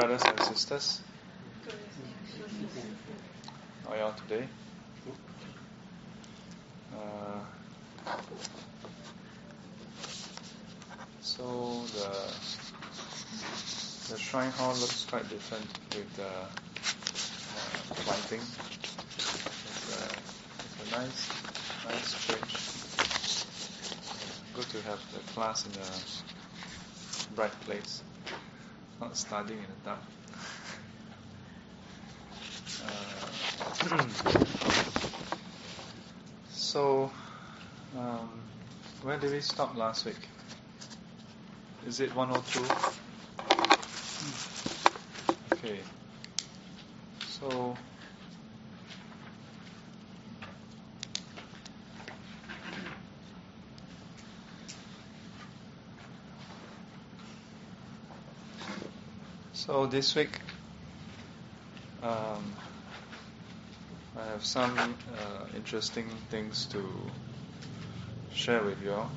Brothers and sisters. How are today? Uh, so the the shrine hall looks quite different with the uh, planting. It's a, it's a nice, nice change. Good to have the class in a bright place not studying in the dark. Uh, so, um, where did we stop last week? Is it 102? Okay. So, So this week, um, I have some uh, interesting things to share with you all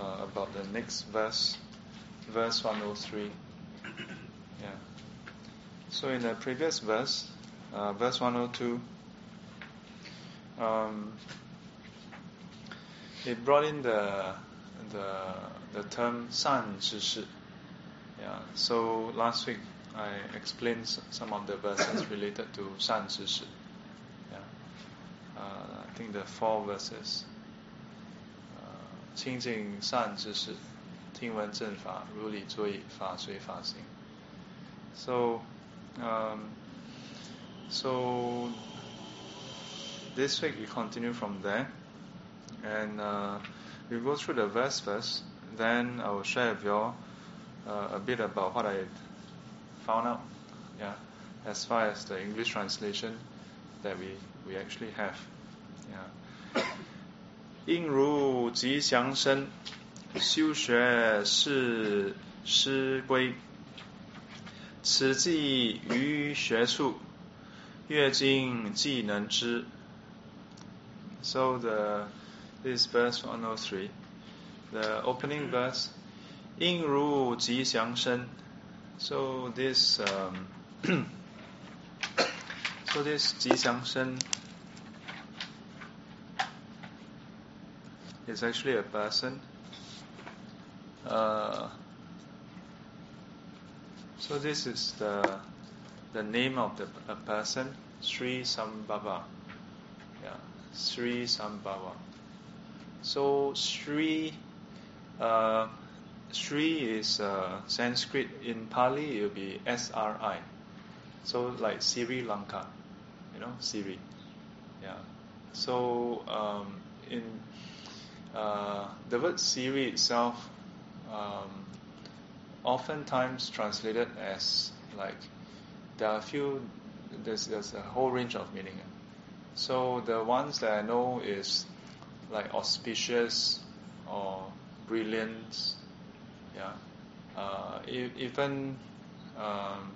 uh, about the next verse, verse 103. Yeah. So in the previous verse, uh, verse 102, um, it brought in the the the term 善知识. Yeah. So last week I explained some of the verses related to 善知识. Yeah. Uh, I think the four verses. 清净善知识，听闻正法，如理作意，法随法行。So, um, so this week we continue from there, and uh, we go through the verse first. Then I will share with you all uh, a bit about what I found out, yeah, as far as the English translation that we, we actually have. Yeah. 应如吉祥生，修学是师归。此即于学处，阅经即能知。So the this verse 103, the opening verse 应如吉祥生。So this um, so this 吉祥生 is actually a person. Uh, so this is the the name of the a person, Sri Sambhava. Yeah, Sri Sambhava. So Sri. Uh, Sri is uh, Sanskrit. In Pali, it will be S-R-I. So like Sri Lanka, you know, Sri. Yeah. So um, in uh, the word Sri itself, um, oftentimes translated as like there are a few. There's, there's a whole range of meaning. So the ones that I know is like auspicious or brilliant yeah. Uh, even um,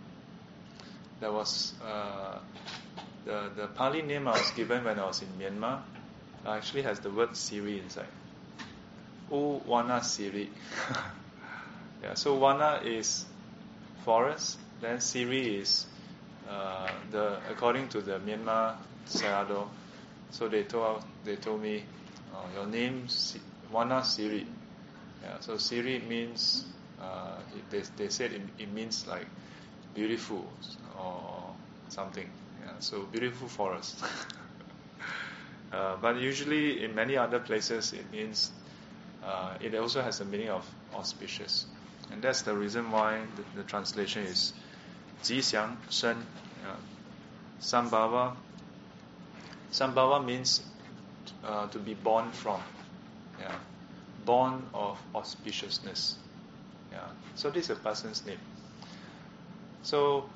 there was uh, the the Pali name I was given when I was in Myanmar actually has the word Siri inside. U Wana Siri. yeah. So Wana is forest. Then Siri is uh, the according to the Myanmar Sayadaw. So they told they told me, oh, your name Wana Siri. Yeah, so Siri means uh, they they said it, it means like beautiful or something. Yeah, so beautiful forest. uh, but usually in many other places it means uh, it also has the meaning of auspicious, and that's the reason why the, the translation is 吉祥生. Yeah. Sambhava. Sambhava means uh, to be born from. Yeah born of auspiciousness. Yeah. So this is a person's name. So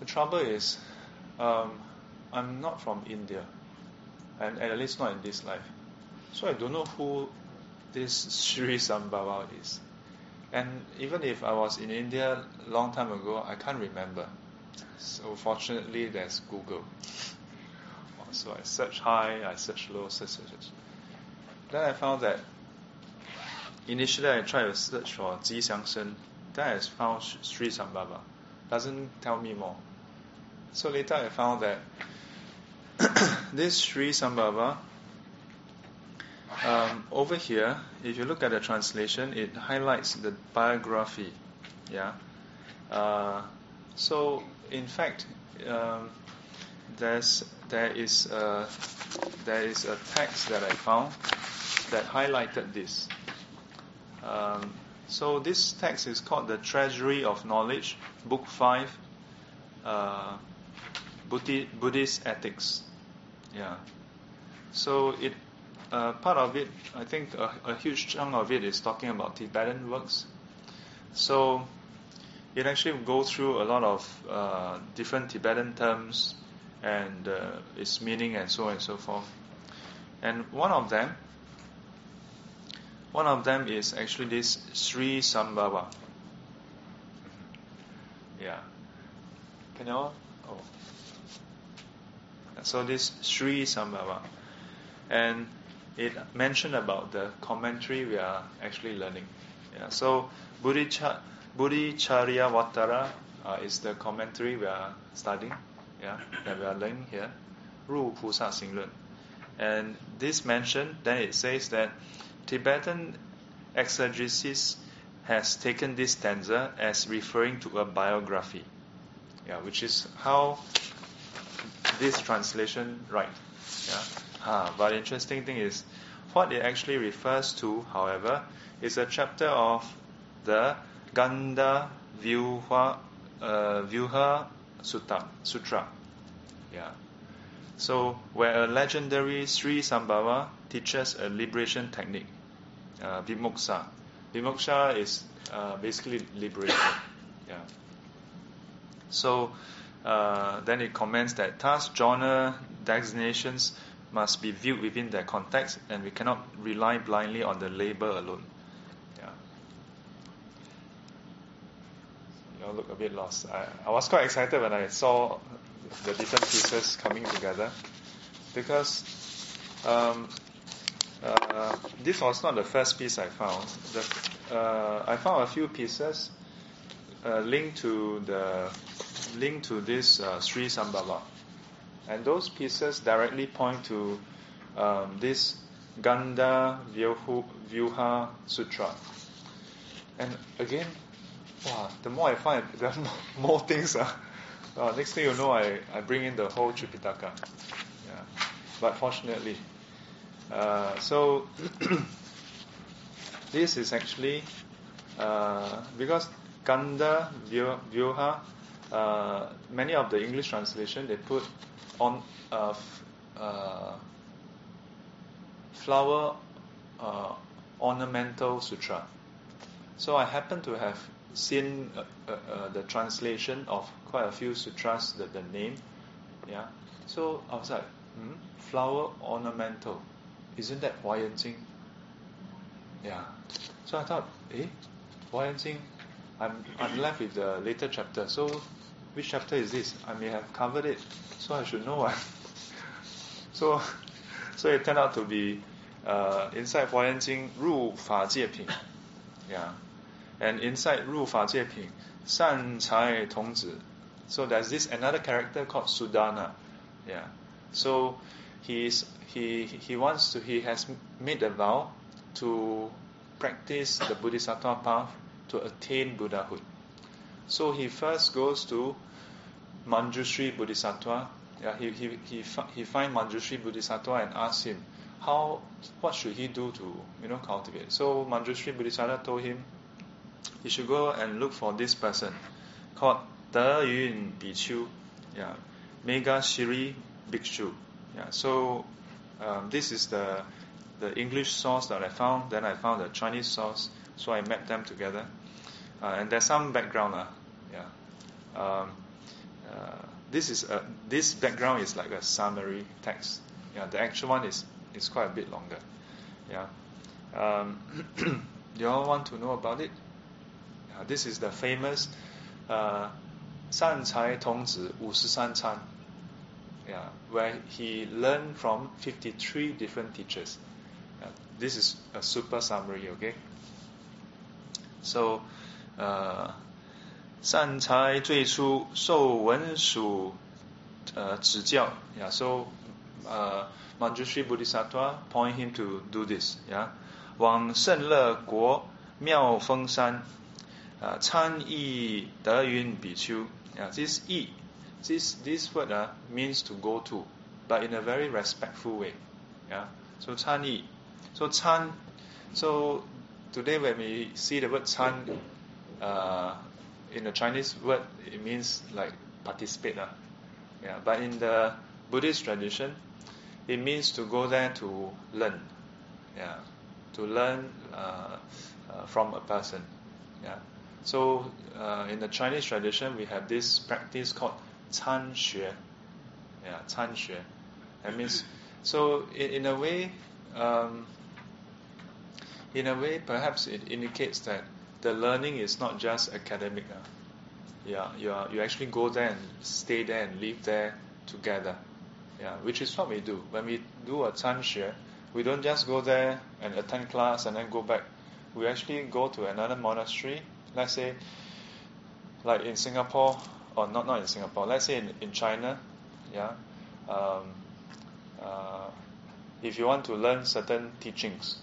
the trouble is, um, I'm not from India, and at least not in this life. So I don't know who this Sri Sambhava is. And even if I was in India a long time ago, I can't remember. So fortunately, there's Google. So I search high, I search low, search, search. Then I found that Initially, I tried to search for Ji Xiang Shen. Then I found Sri Sambhava. Doesn't tell me more. So later I found that this Sri Sambhava, um, over here, if you look at the translation, it highlights the biography. Yeah. Uh, so in fact, um, there's there is a, there is a text that I found that highlighted this. Um, so this text is called the Treasury of Knowledge, Book Five, uh, Buddhist Ethics. Yeah. So it uh, part of it, I think a, a, huge chunk of it is talking about Tibetan works. So it actually goes through a lot of uh, different Tibetan terms and uh, its meaning and so on and so forth. And one of them, one of them is actually this Sri Sambhava. Yeah. Can you all? Oh. So this Sri Sambhava. And it mentioned about the commentary we are actually learning. Yeah. So Buddhicharya Vatara uh, is the commentary we are studying. Yeah, that we are learning here. Ru Pusa And this mentioned, then it says that Tibetan exegesis has taken this stanza as referring to a biography. Yeah, which is how this translation right. Yeah. Ah, but interesting thing is, what it actually refers to, however, is a chapter of the Ganda Vyuha, uh, Vyuha Sutta, Sutra. Yeah. So, where a legendary Sri Sambhava teaches a liberation technique, uh. Vimoksha is uh, basically liberation. Yeah. So, uh, then it comments that task, genre designations must be viewed within their context, and we cannot rely blindly on the label alone. Yeah. You all look a bit lost. I, I was quite excited when I saw the different pieces coming together because um, uh, this was not the first piece I found. The, uh, I found a few pieces uh, linked to the linked to this uh, Sri Sambhava. And those pieces directly point to um, this Ganda Vyuha Sutra. And again, wow, the more I find, the more things. Uh, next thing you know, I, I bring in the whole Tripitaka. Yeah. But fortunately, uh, so this is actually uh, because Ganda Vyuha, uh, many of the English translation they put on uh, uh, flower ornamental sutra. So I happen to have seen the translation of quite a few sutras, the, the name, yeah. So I was like, hmm, flower ornamental, isn't that Huayanjing? Yeah. So I thought, eh, Huayanjing, I'm, I'm left with the later chapter. So which chapter is this? I may have covered it, so I should know. so, so it turned out to be uh, inside Huayanjing, Ru Fa Jie Pin. Yeah. And inside Ru Fa Jie Pin, San Cai Tong Zi. So there's this another character called Sudana. Yeah. So he's he he wants to he has made a vow to practice the Bodhisattva path to attain Buddhahood. So he first goes to Manjushri Bodhisattva. Yeah, he, he, he, he find Manjushri Bodhisattva and asks him, how, what should he do to, you know, cultivate? So Manjushri Bodhisattva told him, he should go and look for this person called De Yun Bichu, yeah, Mega Shiri Bhikshu. Yeah, so um, this is the the English source that I found. Then I found the Chinese source, so I mapped them together. Uh, and there's some background, uh, yeah. Um, uh, this is a, this background is like a summary text. Yeah, the actual one is is quite a bit longer. Yeah. Um, you all want to know about it? Yeah, this is the famous uh, 善财童子五十三参. Yeah, where he learned from 53 different teachers. Uh, this is a super summary, okay? So, uh, 善财最初受文殊呃指教，yeah. So, uh, Manjushri Bodhisattva point him to do this, yeah. 往圣乐国妙峰山，啊，参议德云比丘，yeah. This 意 This this word uh, means to go to, but in a very respectful way. Yeah. So chan yi. So chan. So today when we see the word chan, uh, in the Chinese word it means like participate. Uh. Yeah. But in the Buddhist tradition, it means to go there to learn. Yeah. To learn uh, uh, from a person. Yeah. So uh, in the Chinese tradition, we have this practice called 参学. Yeah, means, so in, in a way, um, in a way, perhaps it indicates that the learning is not just academic. Uh. Yeah, you, are, you actually go there and stay there and live there together. Yeah, which is what we do. When we do a chanxue, we don't just go there and attend class and then go back. We actually go to another monastery. Let's say, like in Singapore, or not not in Singapore. Let's say in, in China, yeah. Um, uh, if you want to learn certain teachings,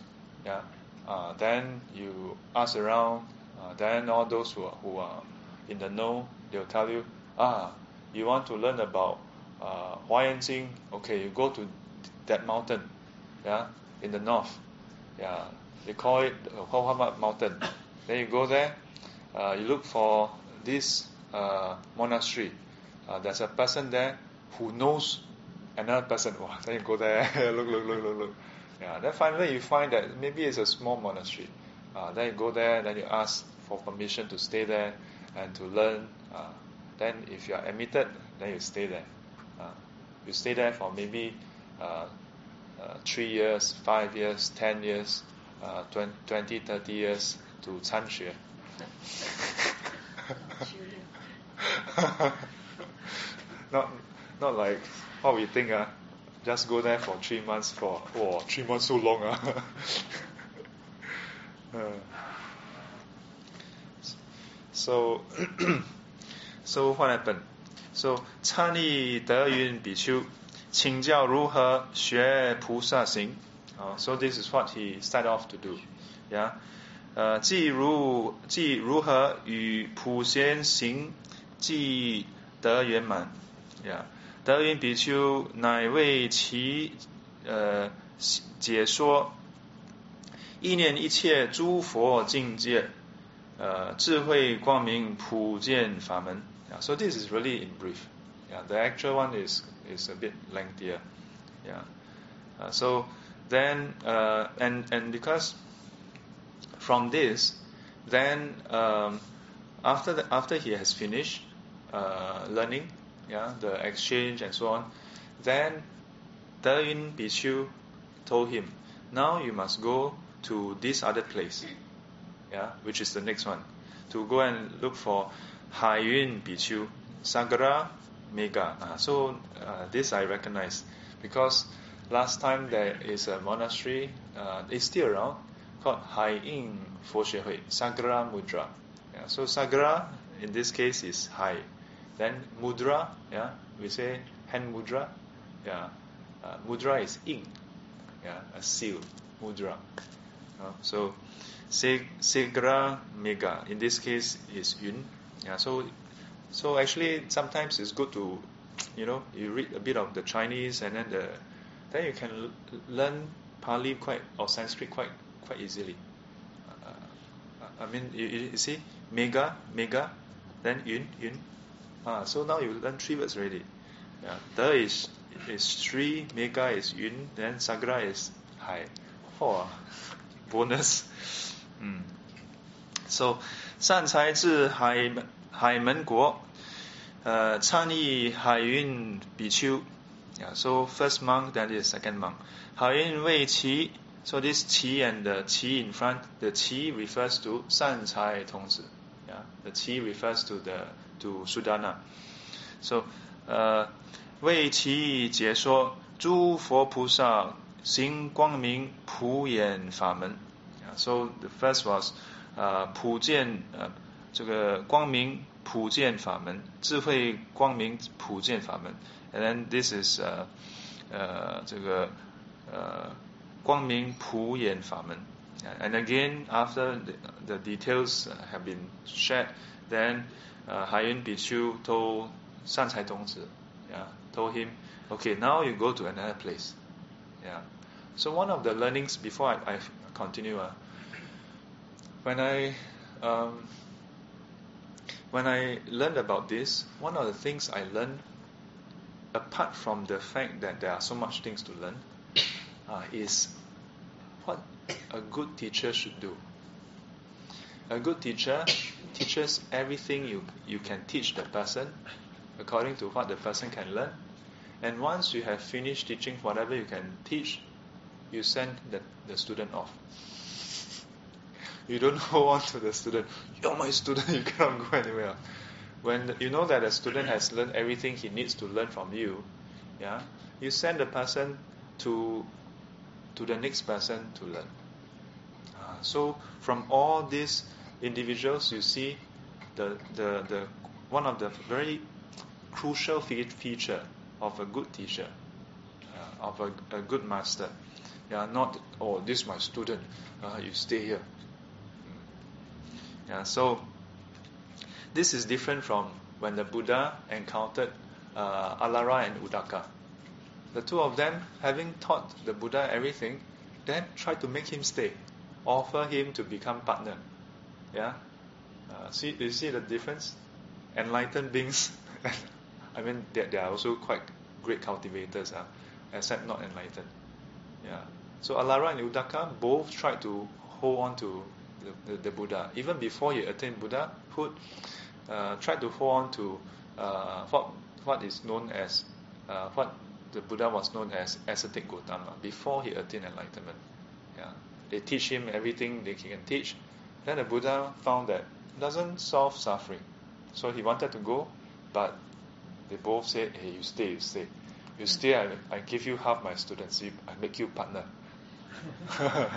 yeah, uh, then you ask around. Uh, then all those who are, who are in the know, they'll tell you, ah, you want to learn about uh, Huayan Jing, okay, you go to that mountain, yeah, in the north, yeah, they call it Hoa Mountain. then you go there, uh, you look for this uh, monastery, uh, there's a person there who knows another person. Wow, then you go there, look, look, look, look, look. Yeah, then finally you find that maybe it's a small monastery. Uh, then you go there, then you ask for permission to stay there and to learn. Uh, then if you are admitted, then you stay there. Uh, you stay there for maybe uh, uh, three years, five years, ten years, uh, 20, 30 years to 参学. not not like what we think ah. Just go there for three months for oh three months so long ah. uh, so so what happened? So 参议德云比丘请教如何学菩萨行。Uh, so this is what he started off to do. Yeah. 呃，即如即如何与普贤行 即得圆满，呀，德云比丘乃为其呃解说，意念一切诸佛境界，呃智慧光明普见法门。啊 so this is really in brief. Yeah, the actual one is is a bit lengthier. Yeah, so then uh, and and because from this, then um, after after he has finished, uh, learning, yeah, the exchange and so on, then Yun Bichu told him, now you must go to this other place, yeah, which is the next one, to go and look for Haiyun Bichu, Sagara Mega. Uh, so uh, this I recognize because last time there is a monastery, uh, it's still around, called Hai Ying Fo Hui, Sagara Mudra. Yeah, so Sagara in this case is Hai. Then mudra, yeah, we say hand mudra, yeah. Uh, mudra is ink, yeah, a seal, mudra. Uh, so segra mega in this case is yun. Yeah, so so actually sometimes it's good to you know you read a bit of the Chinese and then the then you can l- learn Pali quite or Sanskrit quite quite easily. Uh, I mean you, you see mega mega then yun yun Ah, so now you learn Sri words already. Yeah. De is is three Mega is Yun, then Sagra is Hai. Oh, bonus. Mm. So, Yeah, so first monk, then is second monk. 海运为其 So this qi and the qi in front, the qi refers to 善财童子. Yeah, the qi refers to the to Sudana. So, uh, 为其解说诸佛菩萨行光明普眼法门. Yeah, so the first was uh, 普见 uh, 这个光明普见法门，智慧光明普见法门。And then this is 呃呃这个呃光明普眼法门。And again, after the, the details have been shared, then uh, Haiyun Bichu told San Cai yeah, told him, okay, now you go to another place. Yeah. So one of the learnings before I, I continue, uh, when I um, when I learned about this, one of the things I learned, apart from the fact that there are so much things to learn, uh, is what a good teacher should do. A good teacher teaches everything you, you can teach the person according to what the person can learn. And once you have finished teaching whatever you can teach, you send the, the student off. You don't hold on to the student. You're my student, you cannot go anywhere. When you know that a student has learned everything he needs to learn from you, yeah, you send the person to to the next person to learn. Uh, so from all these individuals, you see the, the, the one of the very crucial feature of a good teacher, uh, of a, a, good master. Yeah, not oh this is my student, uh, you stay here. Yeah, so this is different from when the Buddha encountered uh, Alara and Udaka. The two of them, having taught the Buddha everything, then tried to make him stay, offer him to become partner. Yeah, uh, see, you see the difference? Enlightened beings, I mean, they, they are also quite great cultivators, uh, except not enlightened. Yeah. So Alara and Udaka both tried to hold on to the, the, the Buddha. Even before he attained Buddhahood, uh, tried to hold on to uh, what what is known as uh, what the Buddha was known as ascetic Gautama before he attained enlightenment. Yeah. They teach him everything they can teach. Then the Buddha found that it doesn't solve suffering. So he wanted to go, but they both said, Hey, you stay, you stay. You stay, I, I give you half my students, I make you partner.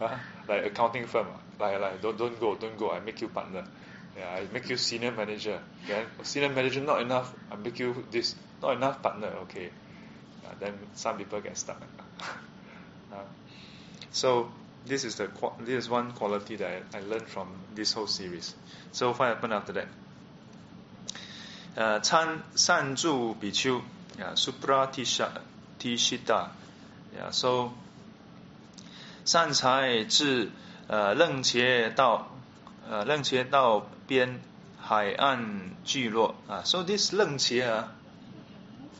like accounting firm, like, like don't, don't go, don't go, I make you partner. Yeah, I make you senior manager. Then senior manager not enough, I make you this. Not enough partner, okay then some people get stuck. uh, so this is the this is one quality that I, I, learned from this whole series. So what happened after that? Uh, Chan San Zhu Bichu, yeah, Supra Tishita, yeah, so 善财至呃楞伽道呃楞伽道边海岸聚落啊。So this 楞伽啊，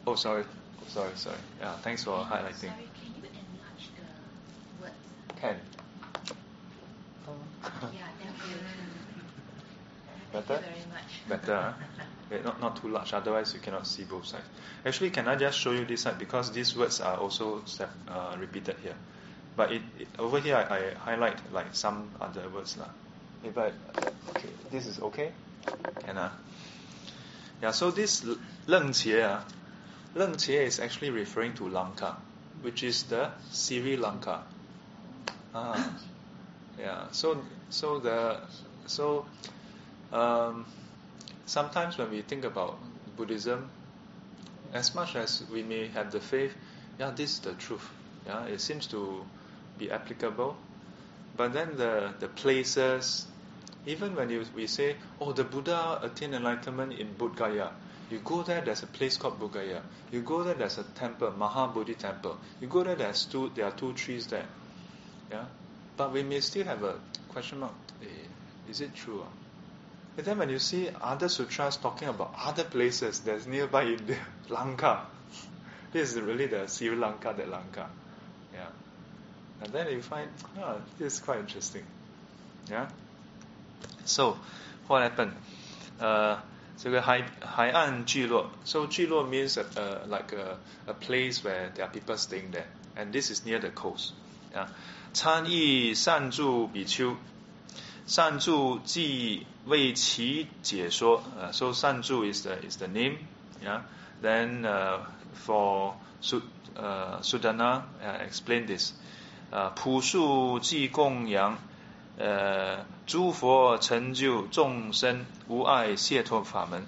oh sorry sorry, sorry. Yeah, thanks for highlighting. Can. Better? Better. Not, not too large, otherwise you cannot see both sides. Actually, can I just show you this side? Because these words are also uh, repeated here. But it, it over here, I, I, highlight like some other words. Lah. If I, okay, this is okay? Can I? Yeah, so this Leng Qie, Leng Qie ah, is actually referring to Lanka, which is the Sri Lanka. Ah, yeah. So so the so um, sometimes when we think about Buddhism, as much as we may have the faith, yeah, this is the truth. Yeah, it seems to be applicable. But then the the places, even when you, we say, oh, the Buddha attained enlightenment in Bodh Gaya, you go there, there's a place called Bodh Gaya. You go there, there's a temple, Mahabodhi temple. You go there, there's two, there are two trees there. Yeah, but we may still have a question mark. Eh, is it true? And then when you see other sutras talking about other places that's nearby India, Lanka, this is really the Sri Lanka, the Lanka. Yeah, and then you find, oh, this is quite interesting. Yeah. So, what happened? Uh, 这个海海岸聚落，so 聚落 means a, uh, like a, a place where there are people staying there, and this is near the coast. 啊， 参议善助比丘，善助即为其解说。呃、uh,，so 善助 is the is the name. Yeah, then uh, for Su uh, Sudana uh, explain this. 呃，朴树即供养，呃，诸佛成就众生无碍解脱法门。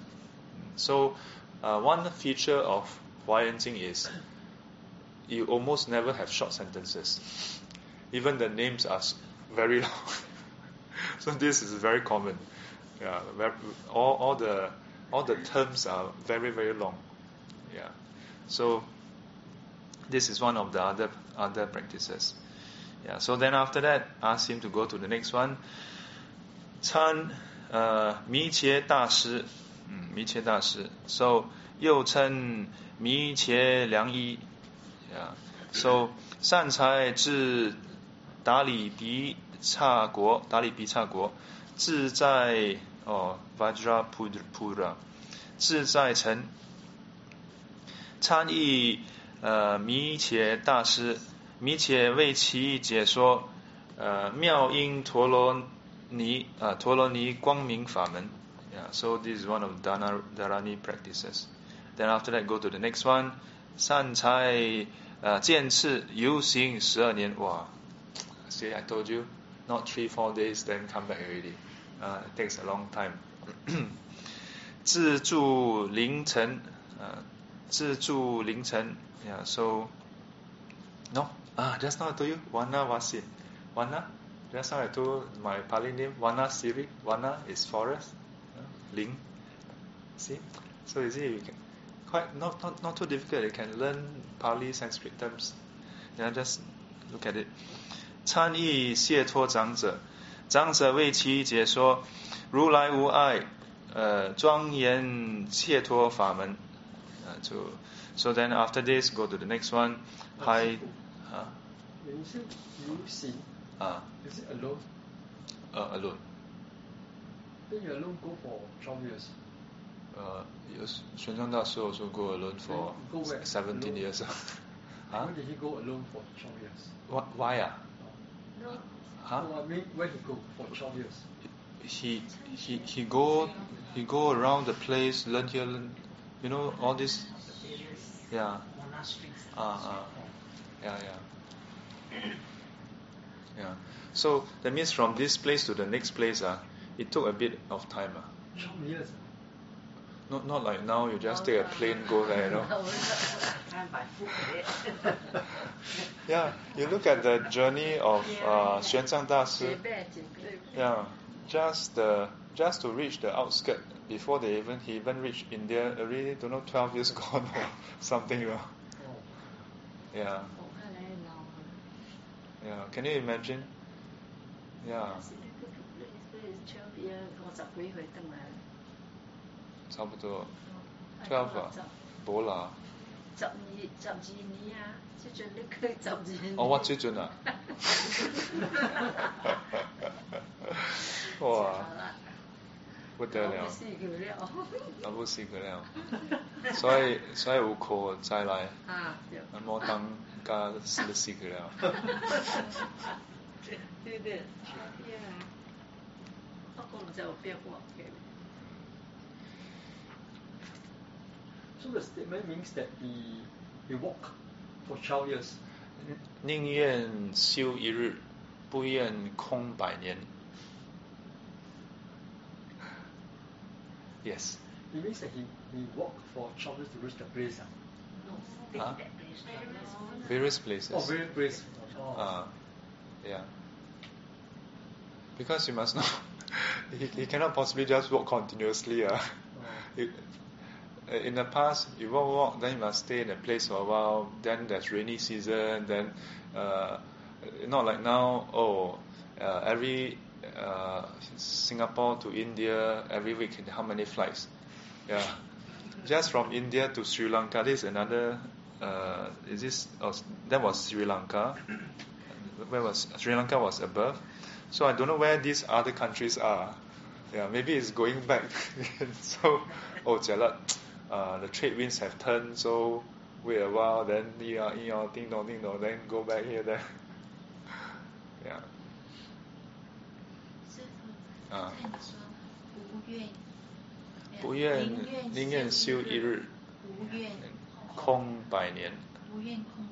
So, uh, one feature of Huayan Jing is you almost never have short sentences. Even the names are s- very long. so this is very common. Yeah, very, all, all the all the terms are very very long. Yeah. So this is one of the other other practices. Yeah. So then after that, ask him to go to the next one. 参呃弥切大师，嗯，弥切大师，so 又称弥切良医，yeah. So 善财至 达里比刹国，达里比刹国，自在哦 Vajrapura，自在城，参议呃弥切大师，弥切为其解说呃妙音陀罗尼啊陀罗尼光明法门。Yeah, so this is one of Dana, Dharani practices. Then after that, go to the next one. 善财呃见次游行十二年，哇 ！See, I told you, not three, four days, then come back already. Uh, it takes a long time. 自助凌晨，呃，自助凌晨，yeah. So, no, ah, just now I told you, Wana Vasin, Wana. Just now I told my Pali name, Wana Siri. Wana is forest. Uh, Ling. See, so you see, you can quite not not not too difficult. You can learn Pali Sanskrit terms. Yeah, just look at it. 参议解脱长者，长者为其解说如来无碍，呃，庄严解脱法门。Uh, so, so then after this, go to the next one. Hi? When you say you see, Ah, is it alone? uh, alone. Then you alone go for 12 years. Uh, 有玄奘大师 also go alone for go seventeen Alone? years. huh? Why did he go alone for 12 years? Why, why ah? Huh? Where he go for 12 years? He he he go he go around the place, learn here, learn, you know all this. Yeah. Ah ah. Yeah yeah. Yeah. So that means from this place to the next place ah, it took a bit of time ah. 12 years. Not, not like now, you just take a plane, go there, you know. yeah, you look at the journey of uh, Xuanzang Yeah, just the just to reach the outskirts before they even he even reached India already don't know twelve years gone or something you know. Yeah. Yeah. Can you imagine? Yeah. 差不多 twelve 啊，冇啦。十二十二年啊，即盡你佢十二年。哦，我最準啊！哇，不得了我，試佢了。我冇試過了，所以所以有可再來，啊，對我冇當加試試過了。對 對，係啊。不過唔知有邊 So the statement means that he, he walked for 12 years. 宁愿修一日，不愿空百年。Yes. It means that he, he walked for 12 years to reach the place. ah. No, Huh? that place. Various places. Oh, very place. Oh. Ah, yeah. Because you must know, he, he cannot possibly just walk continuously. Uh. Oh. You- uh, in the past, you walk, walk, then you must stay in a place for a while. Then there's rainy season. Then, uh, not like now. Oh, uh, every uh, Singapore to India every week. How many flights? Yeah, just from India to Sri Lanka. This is another. Uh, is this? Oh, that was Sri Lanka. Where was Sri Lanka was above. So I don't know where these other countries are. Yeah, maybe it's going back. so, oh, jialat. Uh, the trade winds have turned, so wait a while, then yeah, yeah, ding dong, ding dong, then go back here, then. Yeah. 师傅，啊看你说无愿，不愿宁宁愿修一日，无愿空百年。无愿空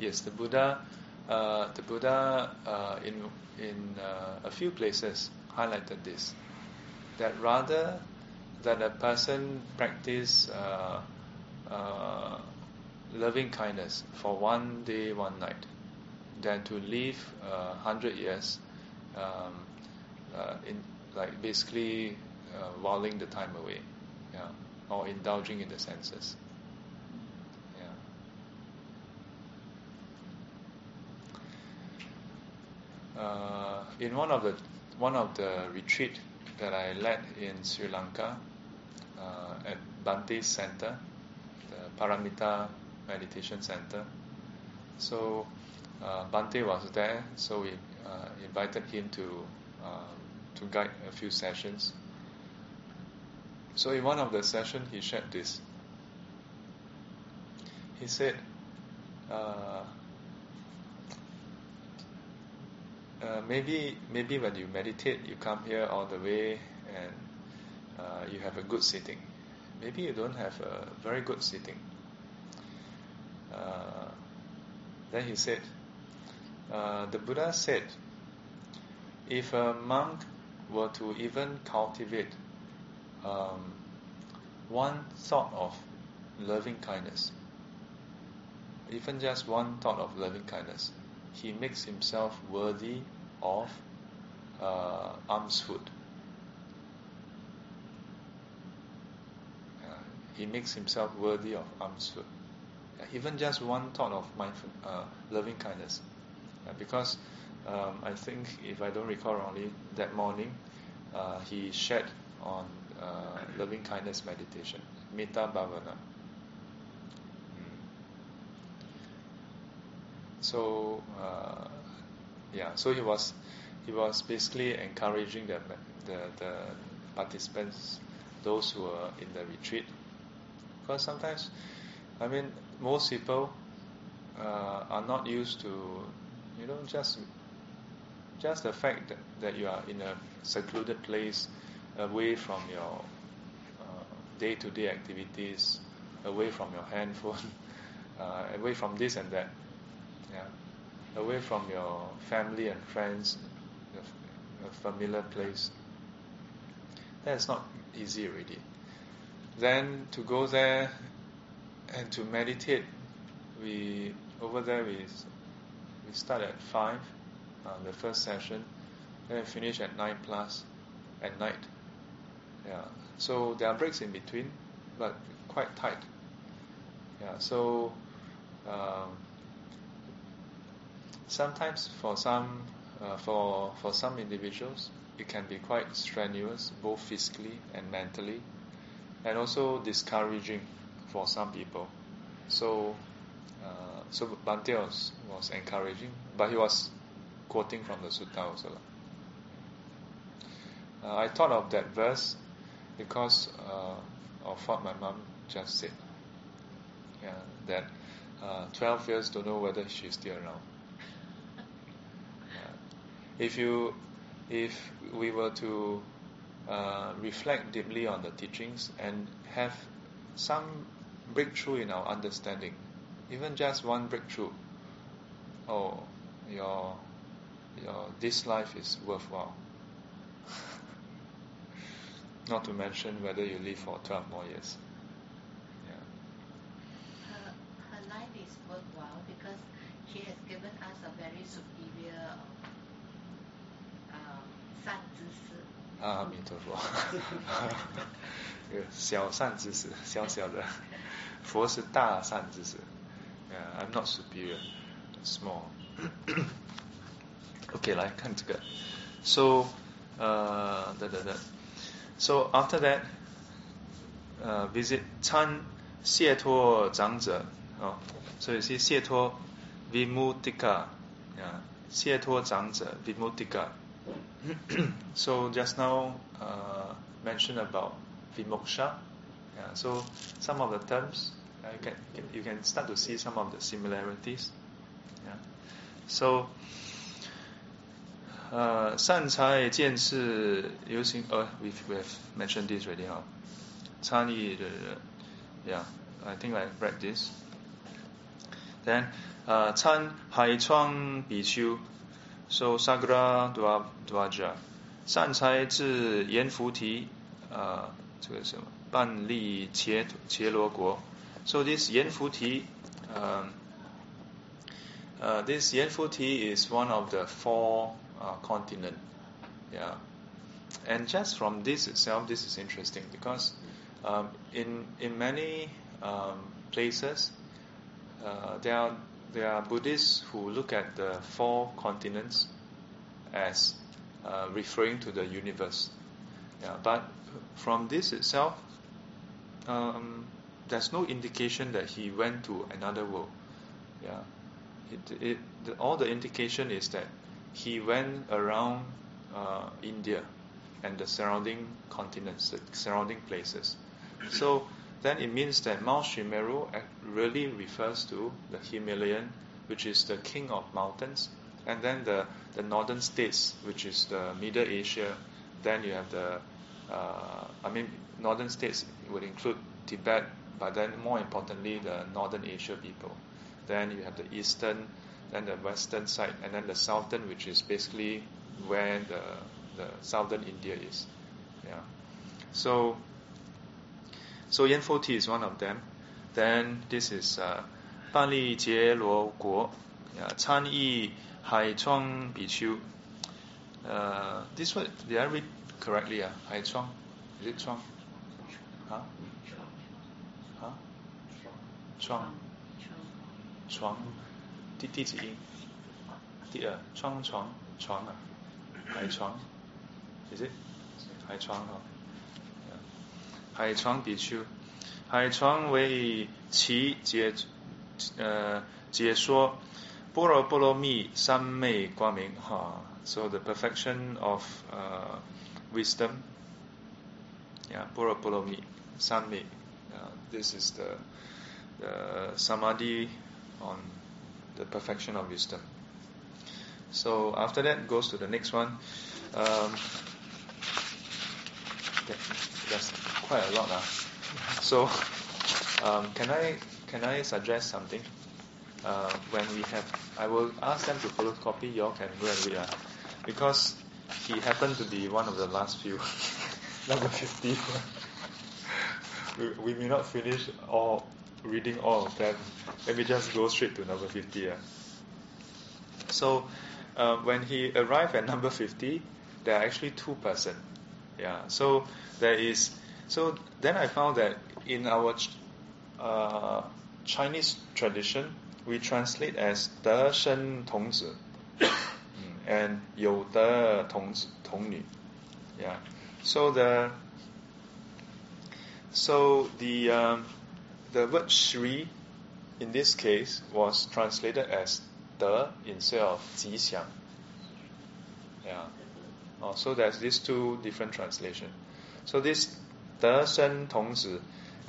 Yes, the Buddha, uh, the Buddha uh, in in uh, a few places highlighted this. That rather that a person practice uh, uh, loving kindness for one day, one night, than to live uh, hundred years um, in like basically uh, whiling the time away, yeah, or indulging in the senses. Yeah. Uh, in one of the one of the retreat that I led in Sri Lanka uh, at Bante Center, the Paramita Meditation Center. So uh, Bante was there, so we uh, invited him to uh, to guide a few sessions. So in one of the sessions, he shared this. He said, uh, maybe maybe when you meditate, you come here all the way and uh, you have a good sitting. Maybe you don't have a very good sitting. Uh, then he said, uh, the Buddha said, if a monk were to even cultivate um, one thought of loving kindness, even just one thought of loving kindness, he makes himself worthy of uh, food. Uh, he makes himself worthy of alms food. Uh, even just one thought of mindful, uh, loving kindness. Because um, I think, if I don't recall wrongly, that morning uh, he shared on uh, loving kindness meditation, Metta Bhavana. So uh, yeah, so he was he was basically encouraging the the, the participants, those who were in the retreat, because sometimes, I mean, most people uh, are not used to, you know, just just the fact that, that you are in a secluded place, away from your day to day activities, away from your handphone, uh, away from this and that, yeah, away from your family and friends, a familiar place. That's not easy already. Then to go there and to meditate, we over there we we start at five, uh, the first session, then finish at nine plus at night. Yeah, so there are breaks in between, but quite tight. Yeah, so um, sometimes for some uh, for for some individuals it can be quite strenuous, both physically and mentally, and also discouraging for some people. So uh, so Bante was, was encouraging, but he was quoting from the sutta also. Uh, I thought of that verse because uh, of what my mom just said. Yeah, that uh, 12 years don't know whether she's still around. If you, if we were to uh, reflect deeply on the teachings and have some breakthrough in our understanding, even just one breakthrough, oh, your, your this life is worthwhile. Not to mention whether you live for 12 more years. Yeah. Her, her life is worthwhile because she has given us a very superior 善知识。阿弥陀佛，小善知识，小小的，佛是大善知识。I'm not superior, small. OK，来看这个。So, 呃，da da da. So after that, uh, visit 参谢脱长者。哦，所以是谢脱 Vimutika，yeah, 谢脱长者 Vimutika. so just now uh, mentioned about Vimoksha. Yeah, so some of the terms uh, you can you can start to see some of the similarities. Yeah. So 呃，善财见识流行，呃，we we have mentioned this already 哈，参与的人，yeah，I think I read this. Then uh, Chan Hai Chuang Bichu, so Sagra Dwa Dwaja, 善财至阎浮提，呃，这个什么半利伽伽罗国。So this Yan Futi, um, uh, this Yan Futi is one of the four uh, continent. Yeah, and just from this itself, this is interesting because um, in in many um, places uh, there are there are Buddhists who look at the four continents as uh, referring to the universe. Yeah, but from this itself, um, there's no indication that he went to another world. Yeah, it, it, the, all the indication is that he went around uh, India and the surrounding continents, the surrounding places. So then it means that Mount Sumeru really refers to the Himalayan, which is the king of mountains, and then the, the northern states, which is the Middle Asia. Then you have the, uh, I mean, northern states would include Tibet, but then more importantly, the northern Asia people. Then you have the eastern, then the western side, and then the southern, which is basically where the, the southern India is. Yeah. So so Yanfuti is one of them. Then this is uh, 班利杰罗国，uh, 参议海川比丘。Uh, this one did I read correctly? Uh, 海川，is it 川？啊？啊？川？床，第第几音？第二，窗床床啊，海床，is uh, uh, it？海床啊。海床比丘，海床为其解呃解说般若波罗蜜三昧光明哈。So the perfection of uh, wisdom, yeah, Pura Polomi, Sanmi. Uh, this is the, the samadhi on the perfection of wisdom. So after that goes to the next one. Um, there's quite a lot. Uh. So um, can I can I suggest something? Uh, when we have, I will ask them to photocopy. You all can go and read. Uh, because he happened to be one of the last few, number 50. we, we may not finish all reading all of them. Let me just go straight to number 50. Uh. So uh, when he arrived at number 50, there are actually two persons. Yeah. So there is. So then I found that in our uh, Chinese tradition, we translate as 德身童子 and 有的童子童女. Yeah. So the so the um, the word Sri in this case was translated as 德 instead of 吉祥. Yeah. Oh, so there's these two different translation. So this 德生童子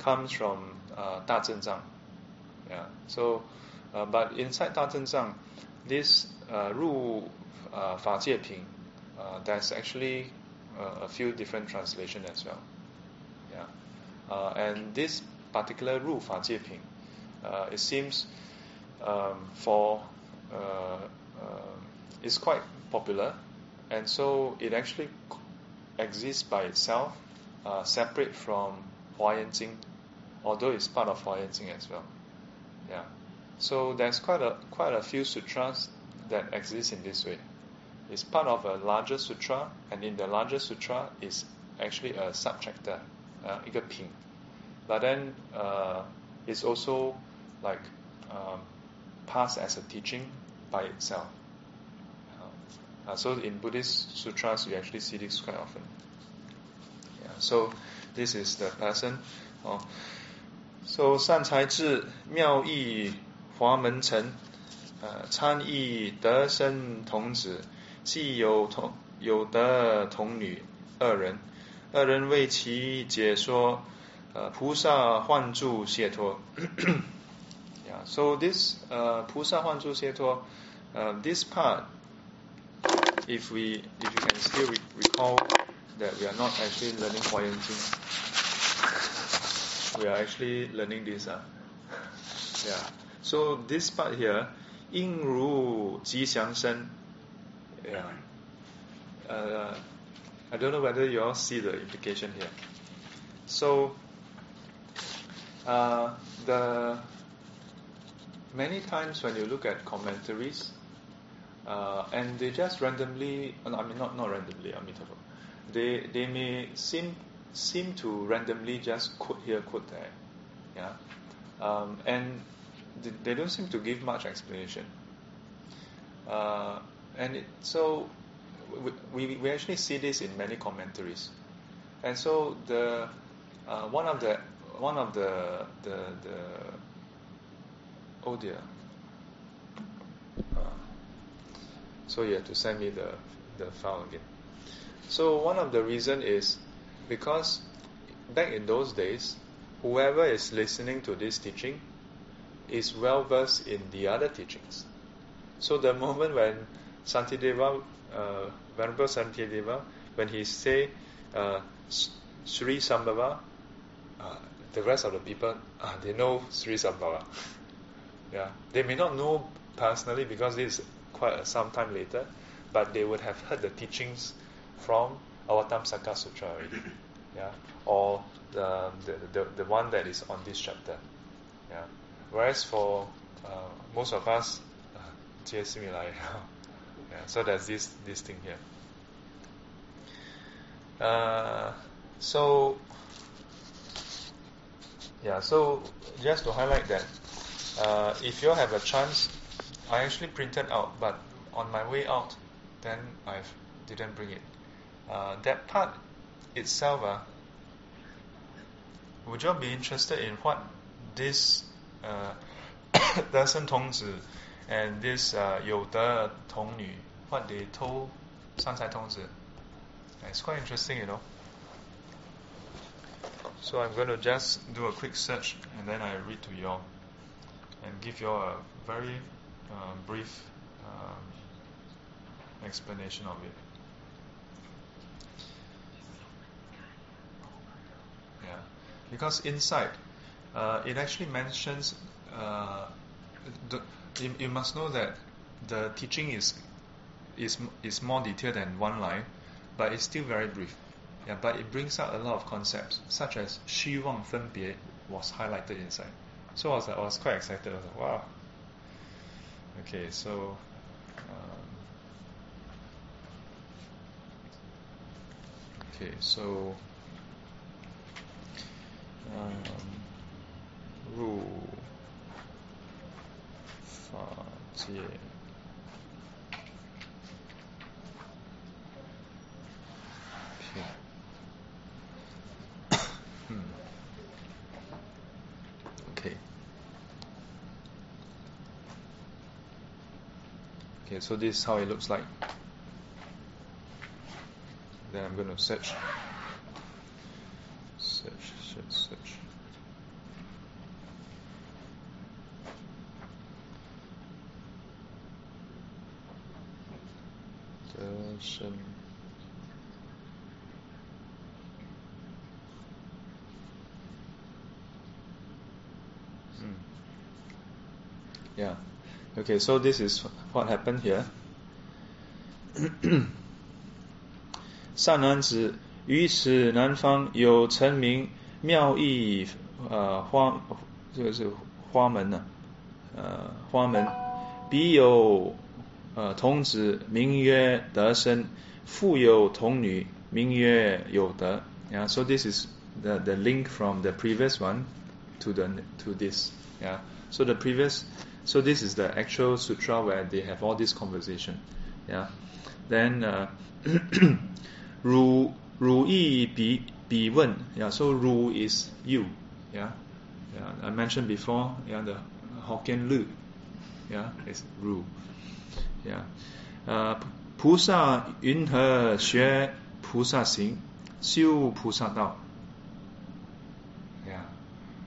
comes from uh, 大正藏. Yeah. So, uh, but inside 大正藏, this uh, 入 uh, 法界品, uh, there's actually uh, a few different translation as well. Yeah. Uh, and this particular 入法界品, uh, it seems um, for uh, uh, it's quite popular and so it actually exists by itself, uh, separate from Huayan Jing, although it's part of Huayan Jing as well. Yeah. So there's quite a quite a few sutras that exist in this way. It's part of a larger sutra, and in the larger sutra is actually a subchapter, uh, 一个品. But then uh, it's also like um, passed as a teaching by itself. Uh, so in Buddhist sutras, you actually see this quite often. Yeah, so this is the person. Oh. So 善财智妙义华门城，呃，参议德生童子，既有童有德童女二人，二人为其解说，呃，菩萨幻住解脱。yeah, so this 呃菩萨幻住解脱,呃 this part if we if you can still re- recall that we are not actually learning Huayan Jing, we are actually learning this. Uh. Yeah. So this part here, 应如吉祥生. Yeah. Uh, I don't know whether you all see the implication here. So uh, the many times when you look at commentaries, uh, and they just randomly, uh, I mean not not randomly, Amitabha, they they may seem seem to randomly just quote here, quote there, yeah, um, and they, they don't seem to give much explanation. Uh, and it, so we, we, we actually see this in many commentaries, and so the uh, one of the one of the the, the oh dear. Uh, so you have to send me the the file again. So one of the reason is because back in those days, whoever is listening to this teaching is well versed in the other teachings. So the moment when Santideva, uh, Venerable Santideva, when he say uh, Sri Sambhava, uh, the rest of the people, uh, they know Sri Sambhava. yeah, they may not know personally because this is quite some time later, but they would have heard the teachings from Avatamsaka Sutra already, yeah, or the, the, the, the one that is on this chapter, yeah. Whereas for uh, most of us, uh, yeah, so there's this, this thing here. Uh, so, yeah, so just to highlight that, uh, if you have a chance I actually printed out, but on my way out, then I didn't bring it. Uh, that part itself, uh, would you be interested in what this uh, 德生童子 and this uh, 有德童女 what they told 三才童子? It's quite interesting, you know. So I'm going to just do a quick search and then I read to you all and give you all a very uh, brief um, explanation of it. Yeah, because inside uh, it actually mentions. Uh, the, you, you must know that the teaching is is is more detailed than one line, but it's still very brief. Yeah, but it brings out a lot of concepts, such as 虚妄分别 was highlighted inside. So I was, I was quite excited. I was like, wow. Okay, so um, okay, so um, 入法界。片 Okay, so this is how it looks like. Then I'm going to search. Search, search, search. Darshan. Mm. Yeah. Okay, so this is what happened here. 善男子，于此南方有成名妙义呃花，这个是花门呢、呃花门，彼有呃童子名曰德生，复有童女名曰有德。Yeah, so this is the the link from the previous one to the to this. Yeah. So the previous, so this is the actual sutra where they have all this conversation. Yeah. Then uh, 如如意比比问. Yeah. So 如 is you. Yeah. Yeah. I mentioned before. Yeah. The Hokkien Lu. Yeah. Is 如. Yeah. Uh, 菩萨云何学菩萨行，修菩萨道。Yeah.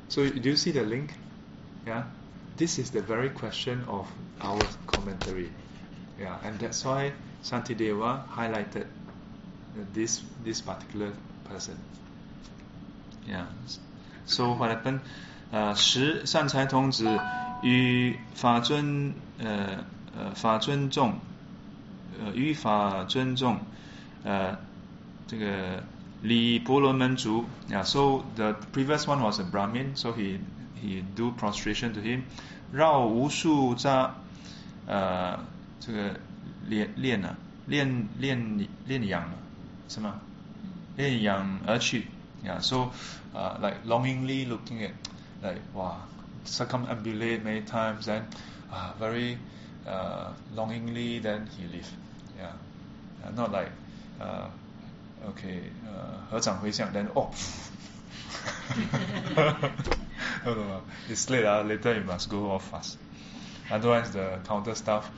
So do you see the link? Yeah. This is the very question of our commentary. Yeah, and that's why Santideva highlighted this this particular person. Yeah. So what happened? 呃，十善财童子 与法尊呃呃法尊重呃与法尊重呃这个礼婆罗门族 yeah so the previous one was a Brahmin so he he do prostration to him 绕无数扎呃这个练练啊练练练养是吗？练养而去，yeah so uh, like longingly looking at like wow circumambulate many times then uh, very uh, longingly then he leave yeah uh, not like uh, okay uh, 合掌回向 then oh no no no it's late ah later you must go off fast otherwise the counter staff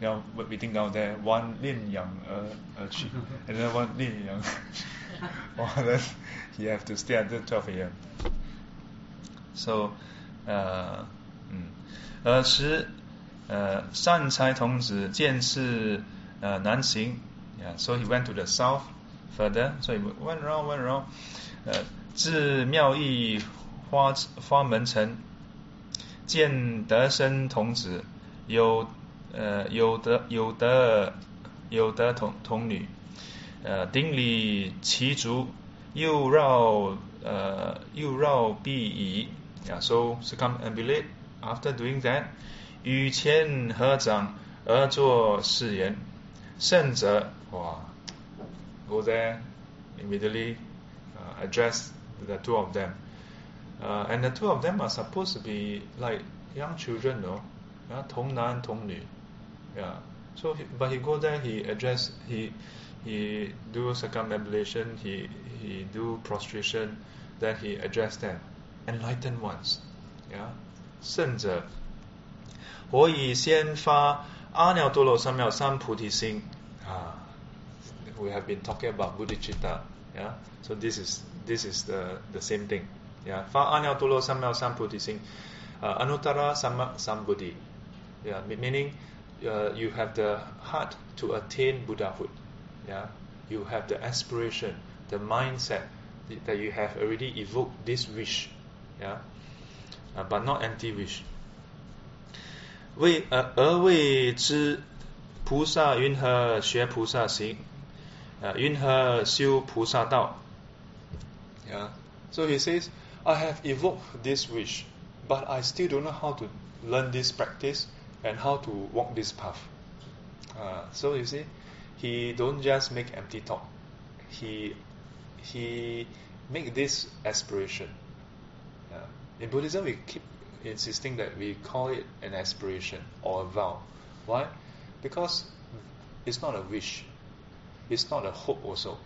要 waiting down there one 练养而而去 and then one 练养 oh then you have to stay until 12 a.m. So 呃嗯尔时呃善财童子见是呃难行 yeah so he went to the south further so he went around went around 呃至妙义 花花门城见德生童子有呃有的有的有的童童女呃顶礼其足又绕呃又绕臂仪 yeah so circumambulate after doing that 与前合掌而作誓言圣者哇 go there immediately uh, address the two of them uh, and the two of them are supposed to be like young children no yeah, 童男童女 yeah so he, but he go there he address he he do circumambulation he he do prostration then he address them enlightened ones yeah 圣者我以先发阿耨多罗三藐三菩提心 ah we have been talking about bodhicitta yeah so this is this is the the same thing yeah 发阿耨多罗三藐三菩提心 uh, anuttara samma sambuddhi yeah meaning uh, you have the heart to attain Buddhahood. Yeah, you have the aspiration, the mindset that you have already evoked this wish. Yeah, uh, but not empty wish. 为呃而为之菩萨云何学菩萨行？呃云何修菩萨道？Yeah. So he says, I have evoked this wish, but I still don't know how to learn this practice and how to walk this path. Uh, so you see, he don't just make empty talk. He he make this aspiration. In Buddhism, we keep insisting that we call it an aspiration or a vow. Why? Because it's not a wish. It's not a hope also.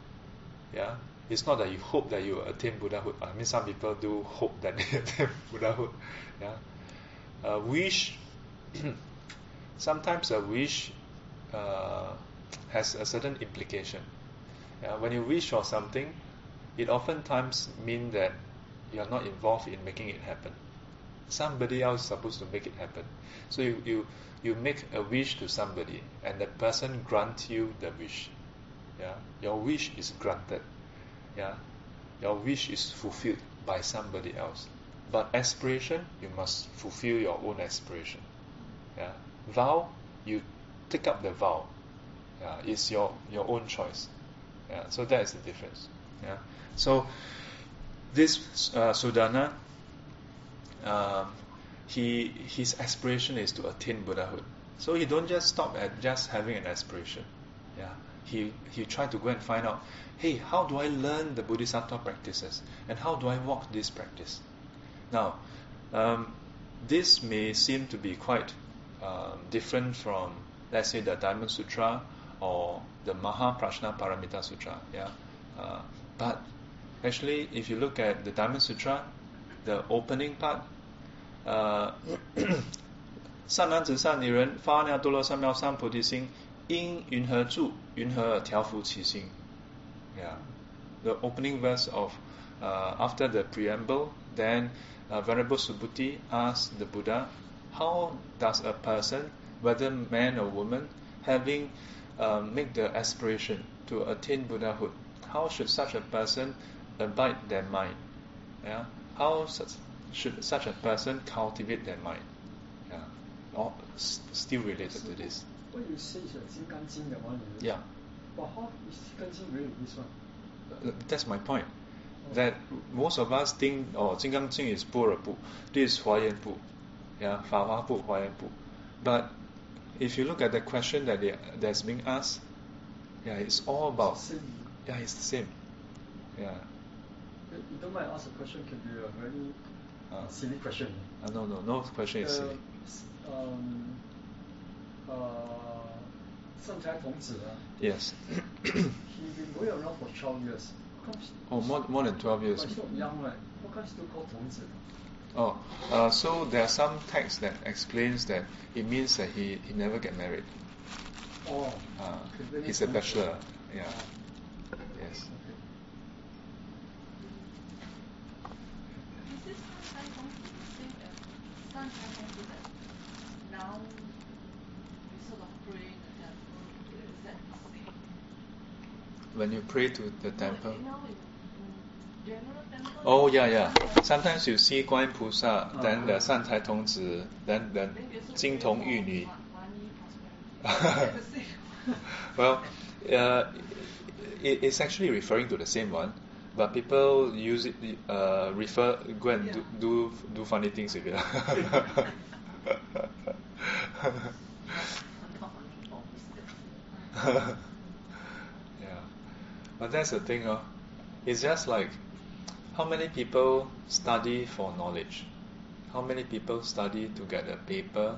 Yeah. It's not that you hope that you attain Buddhahood. I mean, some people do hope that they attain Buddhahood. Yeah. A wish sometimes a wish uh, has a certain implication. Yeah, when you wish for something, it oftentimes means that you are not involved in making it happen. Somebody else is supposed to make it happen. So you, you, you make a wish to somebody, and the person grants you the wish. Yeah, your wish is granted. Yeah, your wish is fulfilled by somebody else. But aspiration, you must fulfill your own aspiration. Yeah, vow, you take up the vow. Yeah, it's your your own choice. Yeah, so that is the difference. Yeah, so this uh, Sudhana, um, he his aspiration is to attain Buddhahood. So he don't just stop at just having an aspiration. Yeah, he he tried to go and find out, hey, how do I learn the Bodhisattva practices and how do I walk this practice? Now, um, this may seem to be quite um, different from, let's say, the Diamond Sutra or the Mahaprajna Paramita Sutra. Yeah, uh, but actually, if you look at the Diamond Sutra, the opening part, uh, 善男子、善女人发耨多罗三藐三菩提心， 因云何住？云何调伏其心？Yeah, the opening verse of uh, after the preamble, then uh, Venerable Subhuti asked the Buddha, how does a person, whether man or woman, having um, make the aspiration to attain Buddhahood, how should such a person abide their mind? Yeah? How such, should such a person cultivate their mind? Yeah? all s- still related to this. What you say is the 金刚经 that one is it? Yeah. But how is 金刚经related to this one? Uh, That's my point. That most of us think, oh, 金刚经 is 般若部, this is 华严部, yeah, 法华部, 华严部. But if you look at the question that they, that's being asked, yeah, it's all about, Same. yeah, it's the same. Yeah. You you don't mind ask a question can be a very Uh, silly question. uh, no, no, no question is Uh, silly. s- um, uh, 圣才童子 uh, Yes. he been going around for 12 years. Oh, more, more than 12 years. but he's not young, right? How come still called 童子? Oh, uh, so there are some texts that explains that it means that he, he never get married. Oh, Uh, he's a bachelor. Yeah. Oh, Yes. okay. Is this San Cai Tong the same as San Cai Tong that now we sort of pray in the temple? Is that the same? when you pray to the temple? Oh yeah, yeah. Sometimes you see Guan Pusa, oh, then the San Tai Tong Zi, then the Jing Tong Yu Ni. well, uh, it, it's actually referring to the same one, but people use it uh, refer go and yeah. do, do, do funny things with it. but that's the thing, oh. It's just like how many people study for knowledge? How many people study to get a paper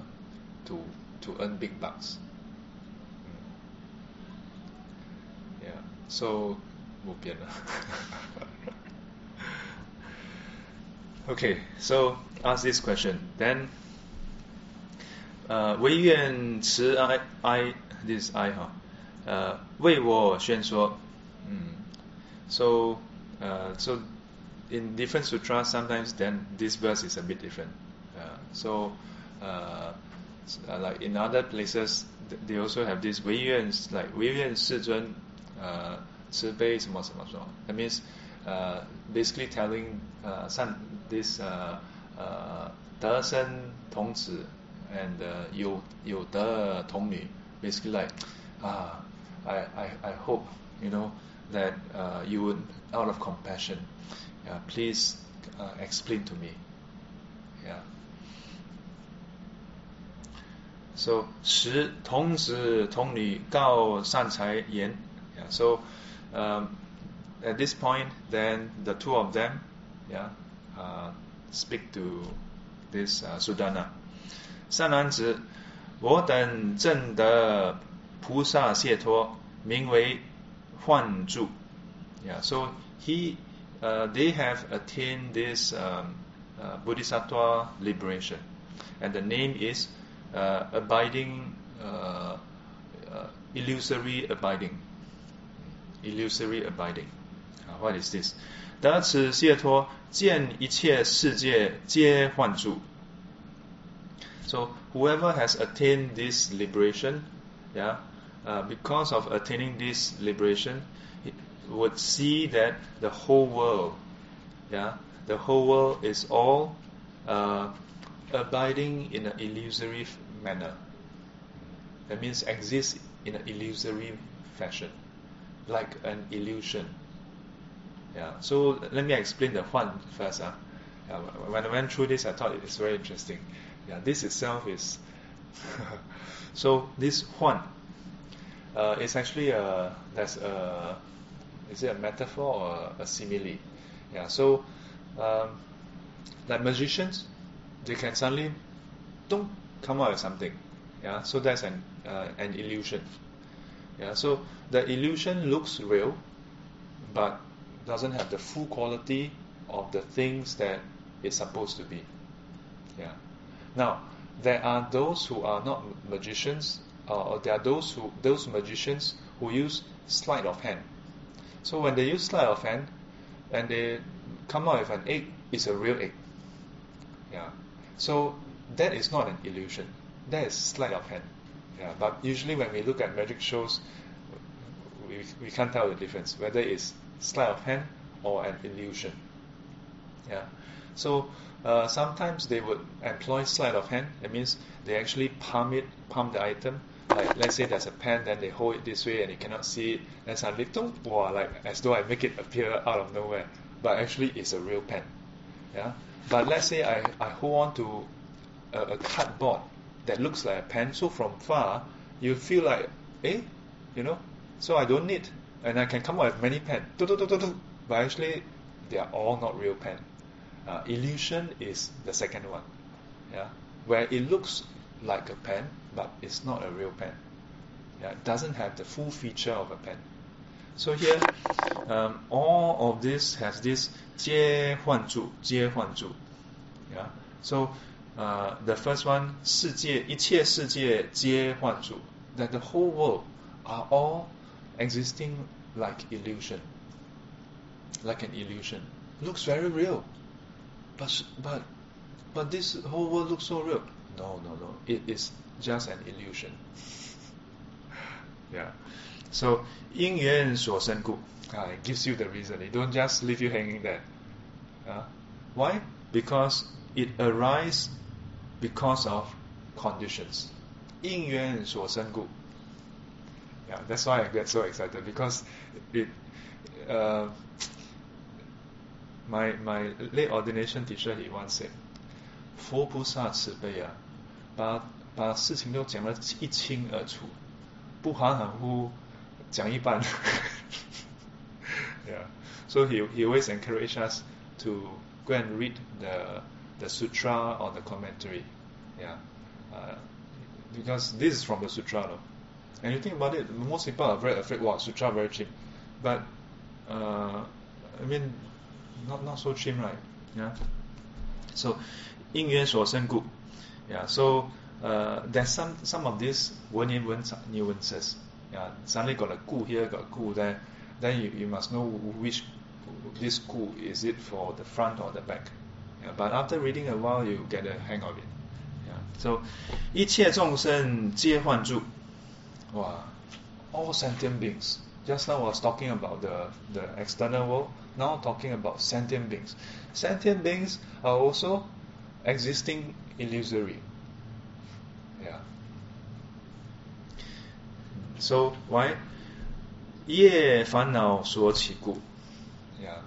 to to earn big bucks? Mm. Yeah, so 不变了 Okay, so ask this question. Then, uh, 唯愿慈哀哀 this is 哀哈，呃，为我宣说，嗯 ，so uh, so in different sutras sometimes then this verse is a bit different. Uh, so uh, s- uh, like in other places th- they also have this 唯愿 like 唯愿世尊，呃，慈悲什么什么什么。That means uh, basically telling uh, 善 this uh, uh, 得生童子 and uh, 有有德童女 basically like ah I, I, I hope you know that uh, you would, out of compassion, please uh, explain to me. Yeah. So Yeah. So um, at this point, then the two of them, yeah, uh, speak to this uh, Sudhana. 善男子，我等正得菩萨解脱，名为 幻住。Yeah, so he, uh, they have attained this um, uh, bodhisattva liberation, and the name is uh, abiding, uh, uh, illusory abiding, illusory abiding. Uh, what is this? 得此解脱，见一切世界皆幻住。So whoever has attained this liberation, yeah, uh, because of attaining this liberation, he would see that the whole world, yeah, the whole world is all uh, abiding in an illusory manner. That means exists in an illusory fashion, like an illusion. Yeah. So let me explain the Huan first. Uh. Yeah, when I went through this, I thought it's very interesting. Yeah, this itself is. so this Huan uh, is actually a that's a is it a metaphor or a, a simile? Yeah. So um, like magicians, they can suddenly don't come out with something. Yeah. So that's an uh, an illusion. Yeah. So the illusion looks real, but doesn't have the full quality of the things that it's supposed to be. Yeah. Now, there are those who are not magicians, uh, there are those who those magicians who use sleight of hand. So when they use sleight of hand, and they come out with an egg, it's a real egg. Yeah. So that is not an illusion. That is sleight of hand. Yeah. But usually when we look at magic shows, we, we can't tell the difference whether it's sleight of hand or an illusion. Yeah. So uh, sometimes they would employ sleight of hand. It means they actually palm it, palm the item. Like let's say there's a pen, then they hold it this way and you cannot see it. And suddenly, wow, like as though I make it appear out of nowhere, but actually it's a real pen. Yeah. But let's say I, I hold on to a, a cardboard that looks like a pen. So from far, you feel like, eh, you know, so I don't need, and I can come up with many pen. But actually, they are all not real pen. Uh, illusion is the second one, yeah, where it looks like a pen, but it's not a real pen. Yeah, it doesn't have the full feature of a pen. So here, um, all of this has this 接换注,接换注. Yeah. So uh, the first one, 世界,一切世界皆幻主, that the whole world are all existing like illusion, like an illusion. Looks very real, but but but this whole world looks so real. No, no, no. It is just an illusion. yeah. So 因缘所生故, ah, it gives you the reason. It don't just leave you hanging there. Uh, why? Because it arises because of conditions. 因缘所生故. Yeah, that's why I get so excited because it. Uh, my my late ordination teacher he once said, 佛菩萨慈悲啊， 把把事情都讲得一清二楚，不含含糊讲一半。yeah. So he he always encourage us to go and read the the sutra or the commentary. Yeah. Uh, because this is from the sutra. No? And you think about it, most people are very afraid, wow, sutra very cheap. But uh, I mean not not so cheap, right? Yeah. So 因缘所生故. Yeah. So uh, there's some some of these 文言文 nuances. Yeah. Suddenly got a ku here, got a ku there. Then you, you must know which this ku is it for the front or the back. Yeah, but after reading a while, you get a hang of it. Yeah. So 一切众生皆幻住. Wow. All sentient beings. Just now I was talking about the, the external world. Now talking about sentient beings. Sentient beings are also existing illusory. Yeah. So why? 业烦恼所起故. Yeah.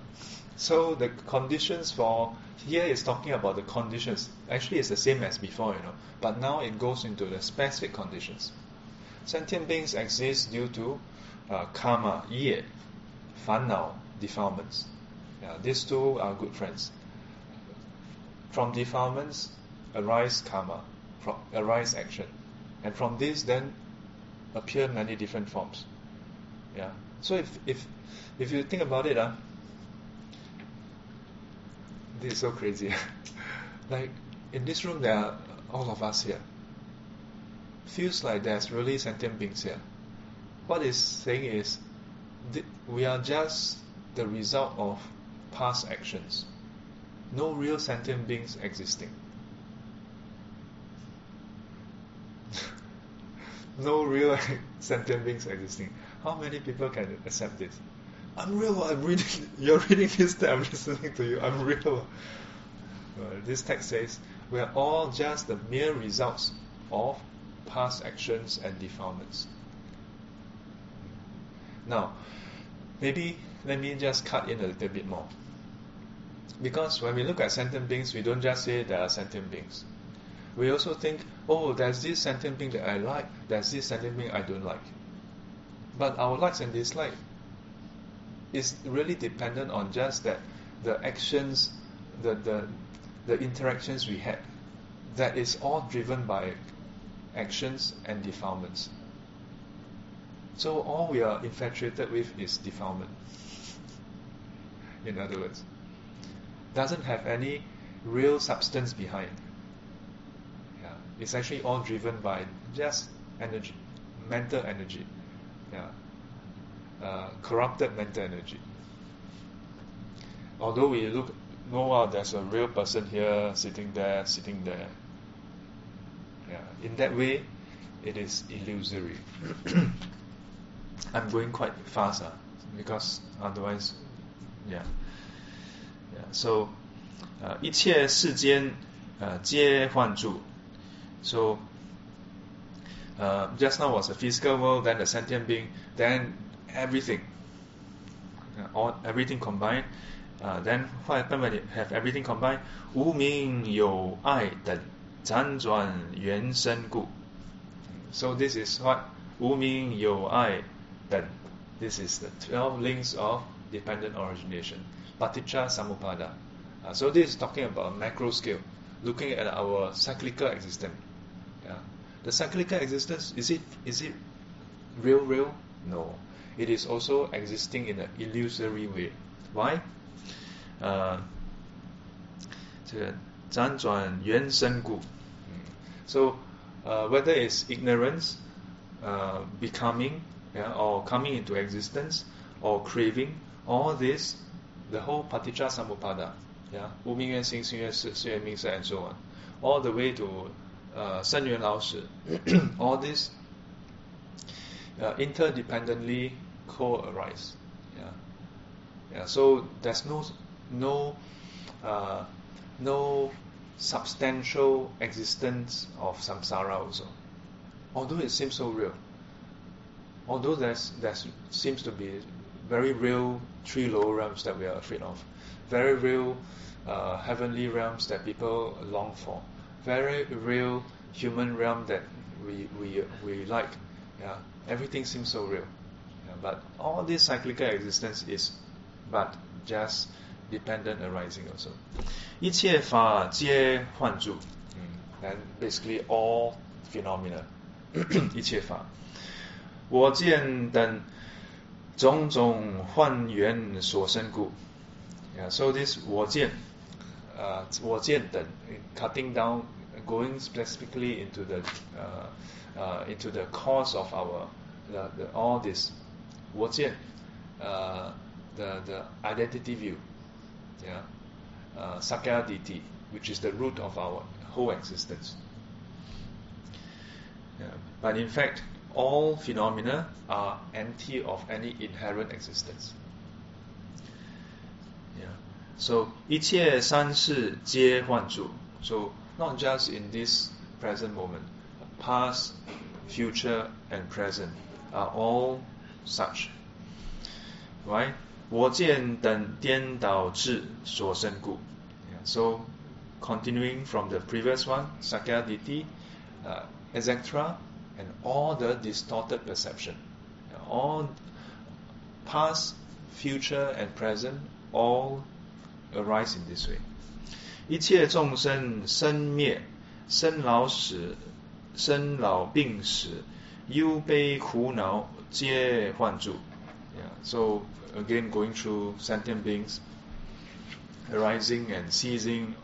So the conditions for here is talking about the conditions. Actually, it's the same as before, you know. But now it goes into the specific conditions. Sentient beings exist due to uh, karma, 业, 烦恼, defilements. Yeah, these two are good friends. From defilements arise karma, from, arise action, and from this then appear many different forms. Yeah. So if if if you think about it, uh, this is so crazy. like in this room, there are all of us here. Feels like there's really sentient beings here. What it's saying is, we are just the result of past actions. No real sentient beings existing. no real sentient beings existing. How many people can accept this? I'm real. I'm reading. You're reading this. I'm listening to you. I'm real. Uh, this text says we are all just the mere results of past actions and defilements. Now, maybe let me just cut in a little bit more. Because when we look at sentient beings, we don't just say there are sentient beings. We also think, oh, there's this sentient being that I like, there's this sentient being I don't like. But our likes and dislikes is really dependent on just that the actions, the, the, the interactions we had. That is all driven by actions and defilements. So all we are infatuated with is defilement. In other words, doesn't have any real substance behind. Yeah, it's actually all driven by just energy, mental energy. Yeah, uh, corrupted mental energy. Although we look, know oh, there's a real person here, sitting there, sitting there. Yeah, in that way, it is illusory. I'm going quite fast uh, because otherwise, yeah. yeah. So, 呃一切世间呃皆幻住。So uh, just now was a physical world, then the sentient being, then everything, uh, all everything combined. Uh, then what happened when you have everything combined? 无名有爱等辗转缘生故。So this is what 无名有爱等 this is the 12 links of dependent origination. paticca samuppada, Uh, so this is talking about macro scale, looking at our cyclical existence. Yeah. The cyclical existence is it is it real real? No, it is also existing in an illusory way. Why? Uh, so hmm. uh, whether it's ignorance, uh, becoming, yeah, or coming into existence, or craving, all this the whole Paticcasamuppada, yeah, Wu Ming Yuan Yuan Si, Si Yuan Ming Si, and so on, all the way to uh, Yuan Lao Shi, all this uh, interdependently co-arise. Yeah. yeah, so there's no no uh, no substantial existence of samsara also, although it seems so real. Although there's there seems to be very real three lower realms that we are afraid of, very real uh, heavenly realms that people long for, very real human realm that we we we like. Yeah, everything seems so real. Yeah, but all this cyclical existence is but just dependent arising also. 一切法皆幻住. And basically all phenomena. 一切法。我见等 种种幻缘所生故。Yeah, so this 我见, uh, 我见等 cutting down, going specifically into the uh, uh, into the cause of our the, the, all this 我见 uh, the the identity view, yeah, uh, sakya ditti, which is the root of our whole existence. Yeah. But in fact, all phenomena are empty of any inherent existence. Yeah. So 一切三世皆幻住. So not just in this present moment, past, future, and present are all such. Right? 我见等颠倒智所生故. Yeah. So continuing from the previous one, Sakya Ditti, uh, etc., and all the distorted perception. All past, future, and present all arise in this way. 一切众生生灭、生老死、生老病死、忧悲苦恼皆幻住. Yeah. So again, going through sentient beings arising and ceasing,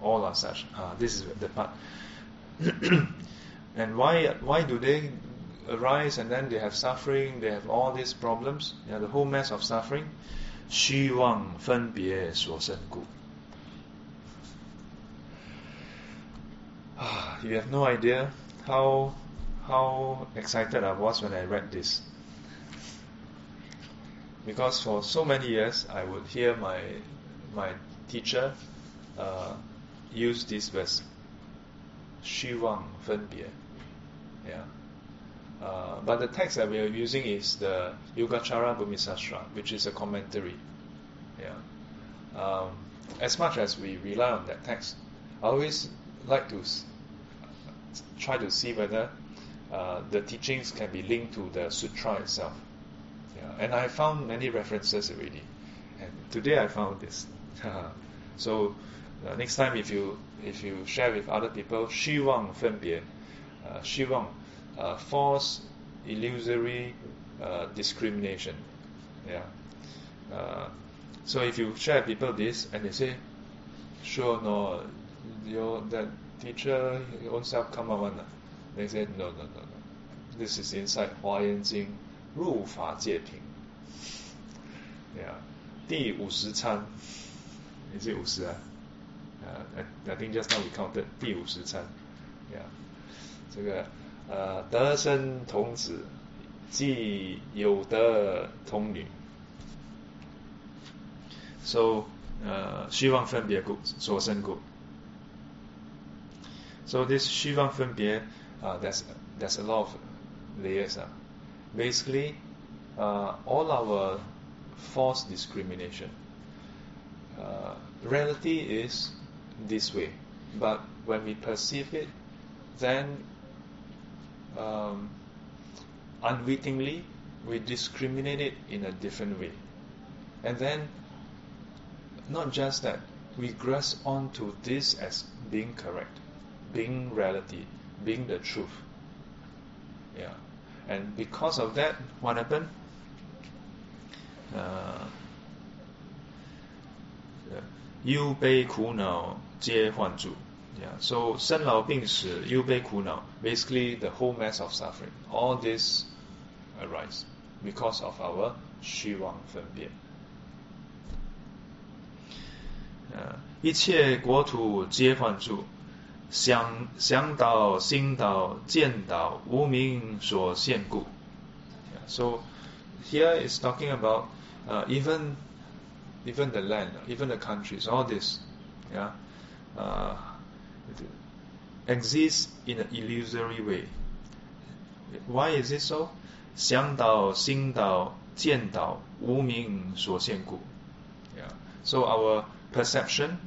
all are such. Uh, this is the part. And why why do they arise and then they have suffering, they have all these problems, yeah, the whole mess of suffering? 虚妄分别所生故. Ah, you have no idea how how excited I was when I read this. Because for so many years I would hear my my teacher uh, use this verse. 虚妄分别. Yeah. Uh, but the text that we are using is the Yogacara Bhumisastra, which is a commentary. Yeah. Um, as much as we rely on that text, I always like to s- try to see whether uh, the teachings can be linked to the sutra itself. Yeah. And I found many references already. And today I found this. so uh, next time if you if you share with other people, 虚妄分别, uh, Shivam, uh, false, illusory uh, discrimination. Yeah. Uh, so if you share people this and they say, sure, no, your that teacher himself come up one, they say, no, no, no, no. This is inside Hua Yan Jing, 入法界品. Yeah. 第五十餐，is it 五十啊？Uh, I, I think just now we counted Yeah. 这个呃，得生童子，即有德童女。So 呃虚妄分别故所生故。So this 虚妄分别 uh, there's there's a lot of layers. Uh. Basically, uh, all our false discrimination. Uh, reality is this way, but when we perceive it, then um, unwittingly we discriminate it in a different way. And then, not just that, we grasp onto this as being correct, being reality, being the truth. Yeah. And because of that, what happened? Uh, 忧悲苦恼皆患住。 Yeah, so 生老病死、忧悲苦恼, basically the whole mass of suffering, all this arise because of our 虚妄分别。呃，一切国土皆患住，想想到、心到、见到，无名所现故。Yeah, so here is talking about uh, even even the land, even the countries, all this, yeah, uh, exists in an illusory way. Why is it so? 想到、心到、见到，无名所现故。Yeah. So our perception,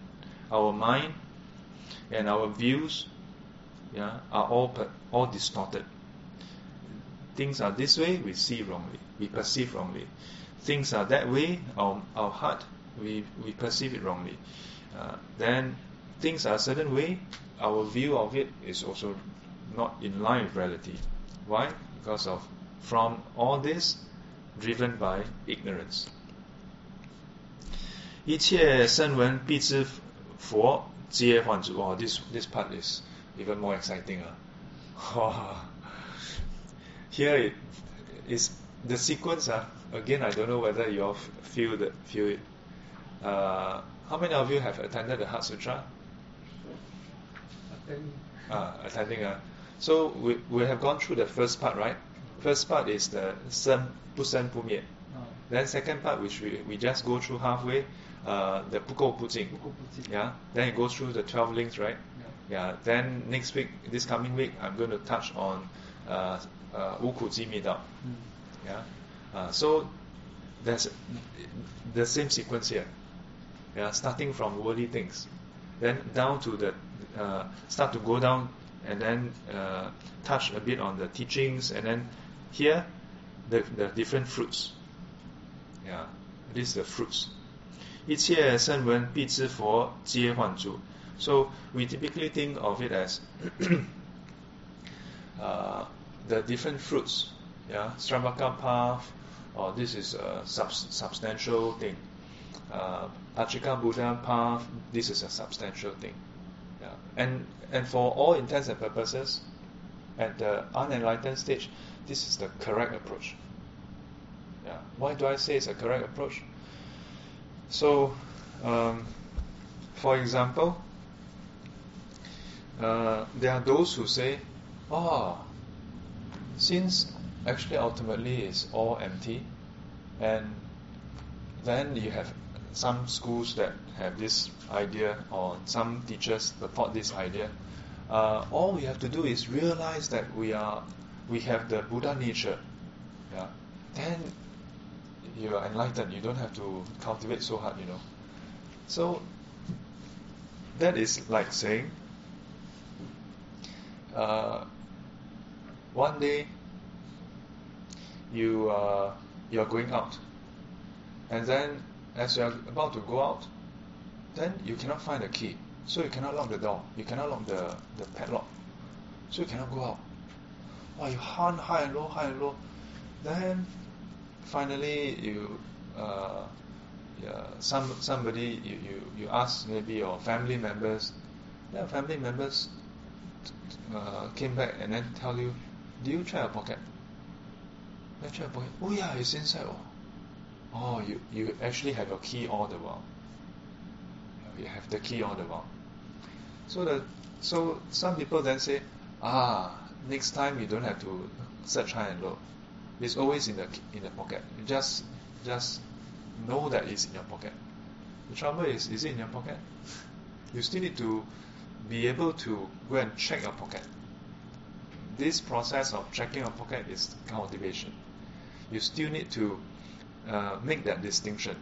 our mind, and our views, yeah, are all all distorted. Things are this way, we see wrongly, we perceive wrongly. Things are that way, our, our heart, we, we perceive it wrongly. Uh, then things are a certain way, our view of it is also not in line with reality. Why? Because of from all this driven by ignorance. 一切声闻必知佛皆幻主. Oh, this this part is even more exciting. Uh. Here it is the sequence. Uh, again, I don't know whether you all feel the feel it. Uh, how many of you have attended the Heart Sutra? Attending. Ah, attending. Uh. So we, we have gone through the first part, right? First part is the 生不生不灭. Ah, Then second part, which we, we just go through halfway, uh, the 不垢不净. 不垢不净 Yeah. Then it goes through the 12 links, right? Yeah. Yeah. Then next week, this coming week, I'm going to touch on uh, uh, 无苦集密道. Mm. Yeah. Uh, so there's the same sequence here. Yeah, starting from worldly things, then down to the uh, start to go down and then uh, touch a bit on the teachings and then here the, the different fruits. Yeah, this is the fruits. 一切圣文必知佛皆幻主. So we typically think of it as uh, the different fruits. Yeah, Sravaka path, or this is a sub substantial thing. Uh, Pacceka Buddha path, this is a substantial thing. And and for all intents and purposes, at the unenlightened stage, this is the correct approach. Yeah. Why do I say it's a correct approach? So, um, for example, uh, there are those who say, "Oh, since actually ultimately it's all empty, and then you have some schools that have this idea, or some teachers that support this idea. Uh, all we have to do is realize that we are, we have the Buddha nature. Yeah, then you are enlightened. You don't have to cultivate so hard, you know. So that is like saying, uh, one day you uh, you are going out, and then as you are about to go out, then you cannot find the key, so you cannot lock the door, you cannot lock the the padlock, so you cannot go out. Wow, you hunt high and low, high and low, then finally you uh, yeah, some somebody you, you, you ask maybe your family members, then family members uh, came back and then tell you, do you try a pocket? Then try a pocket. Oh yeah, it's inside. Oh, oh you, you actually have your key all the while. You have the key all the while. So the so some people then say, ah, next time you don't have to search high and low. It's always in the in the pocket. You just just know that it's in your pocket. The trouble is, is it in your pocket? You still need to be able to go and check your pocket. This process of checking your pocket is cultivation. You still need to uh, make that distinction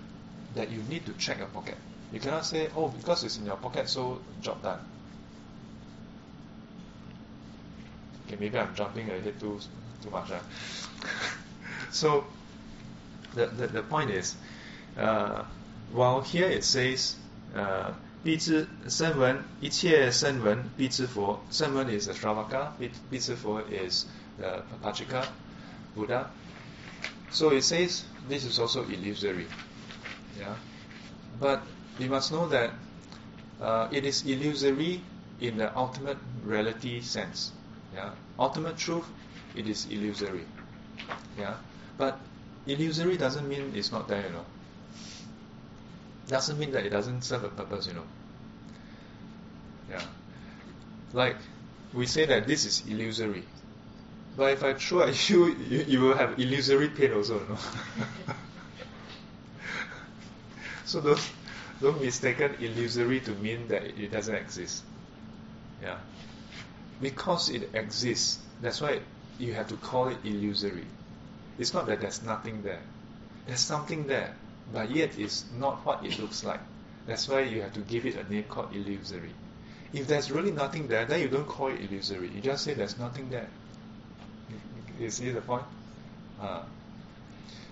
that you need to check your pocket. You cannot say, oh, because it's in your pocket, so job done. Okay, maybe I'm jumping ahead too, too much. Huh? so, the, the, the point is, uh, while here it says, uh, "Senwen is Ashtavaka, 必必知佛 is the Pacceka Buddha. So it says this is also illusory. Yeah, but we must know that uh, it is illusory in the ultimate reality sense. Yeah, ultimate truth, it is illusory. Yeah, but illusory doesn't mean it's not there. You know, doesn't mean that it doesn't serve a purpose. You know. Yeah, like we say that this is illusory, but if I throw at you, you, you will have illusory pain also. Know? so don't don't mistaken illusory to mean that it doesn't exist. Yeah. Because it exists, that's why you have to call it illusory. It's not that there's nothing there. There's something there, but yet it's not what it looks like. That's why you have to give it a name called illusory. If there's really nothing there, then you don't call it illusory. You just say there's nothing there. You see the point? Uh,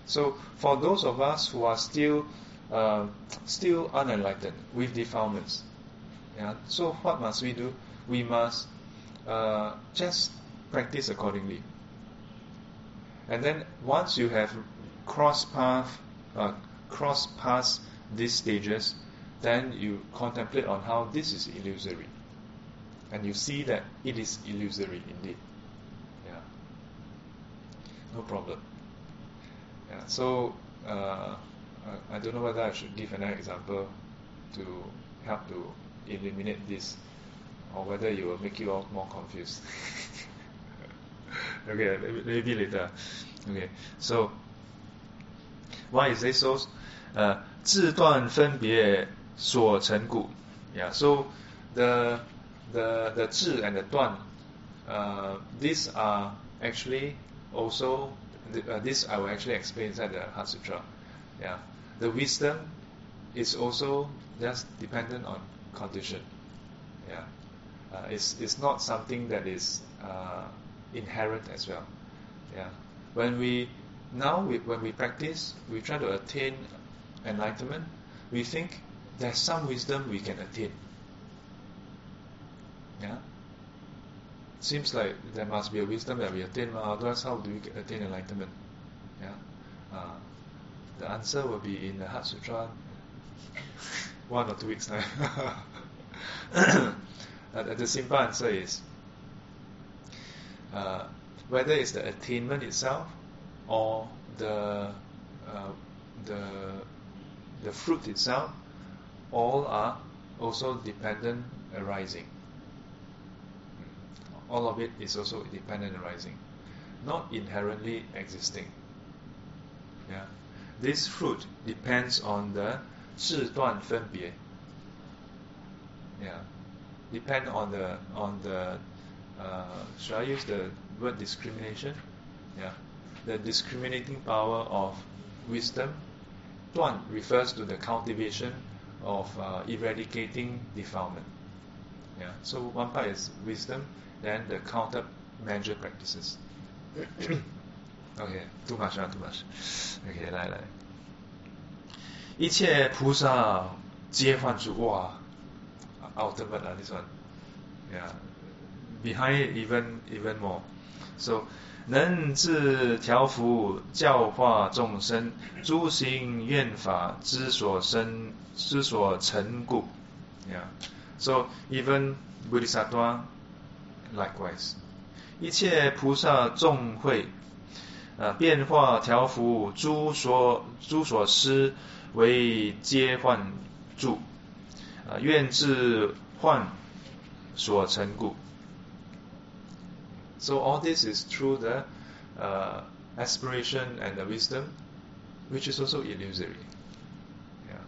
so for those of us who are still uh, still unenlightened with defilements, yeah, so what must we do? We must uh, just practice accordingly. And then once you have crossed path, uh, crossed past these stages, then you contemplate on how this is illusory. And you see that it is illusory indeed Yeah. No problem. Yeah. So uh, I don't know whether I should give another example to help to eliminate this, or whether it will make you all more confused. okay, maybe later. Okay, so why is this so? Uh, 自断分别所成故. Yeah, so the the the 智 and the 断, uh, these are actually also uh, this I will actually explain inside the Heart Sutra. Yeah, the wisdom is also just dependent on condition. Yeah, uh, it's it's not something that is uh, inherent as well. Yeah, when we now we, when we practice, we try to attain enlightenment. We think there's some wisdom we can attain. Yeah, seems like there must be a wisdom that we attain. But otherwise, how do we attain enlightenment? Yeah. Uh, the answer will be in the Heart Sutra one or two weeks time. the simple answer is uh, whether it's the attainment itself or the uh, the the fruit itself, all are also dependent arising All of it is also dependent arising, not inherently existing. Yeah, this fruit depends on the 智断分别. Yeah, depend on the on the uh, should I use the word discrimination? Yeah, the discriminating power of wisdom. 断 refers to the cultivation of uh, eradicating defilement. Yeah, so one part is wisdom, then the countermeasure practices. okay, too much, not too much. Okay, 来来。一切菩萨皆幻住，哇，ultimate 啊，this one. Yeah, behind it even even more. So 能自调伏教化众生，诸行愿法之所生之所成故。Yeah. So even Bodhisattva likewise. 一切菩萨众会，呃，变化调伏诸所诸所施为皆幻住，呃，愿自幻所成故。So all this is through the uh, aspiration and the wisdom, which is also illusory. Yeah.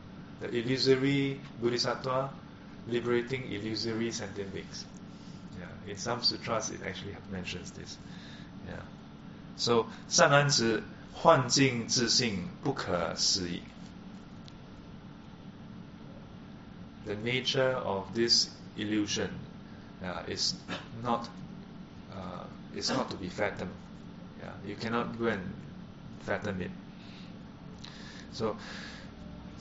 the illusory bodhisattva liberating illusory sentient beings. Yeah, in some sutras it actually mentions this. Yeah. So 善男子幻境自性不可思议。The nature of this illusion uh, is not uh, is not to be fathomed. Yeah, you cannot go and fathom it. So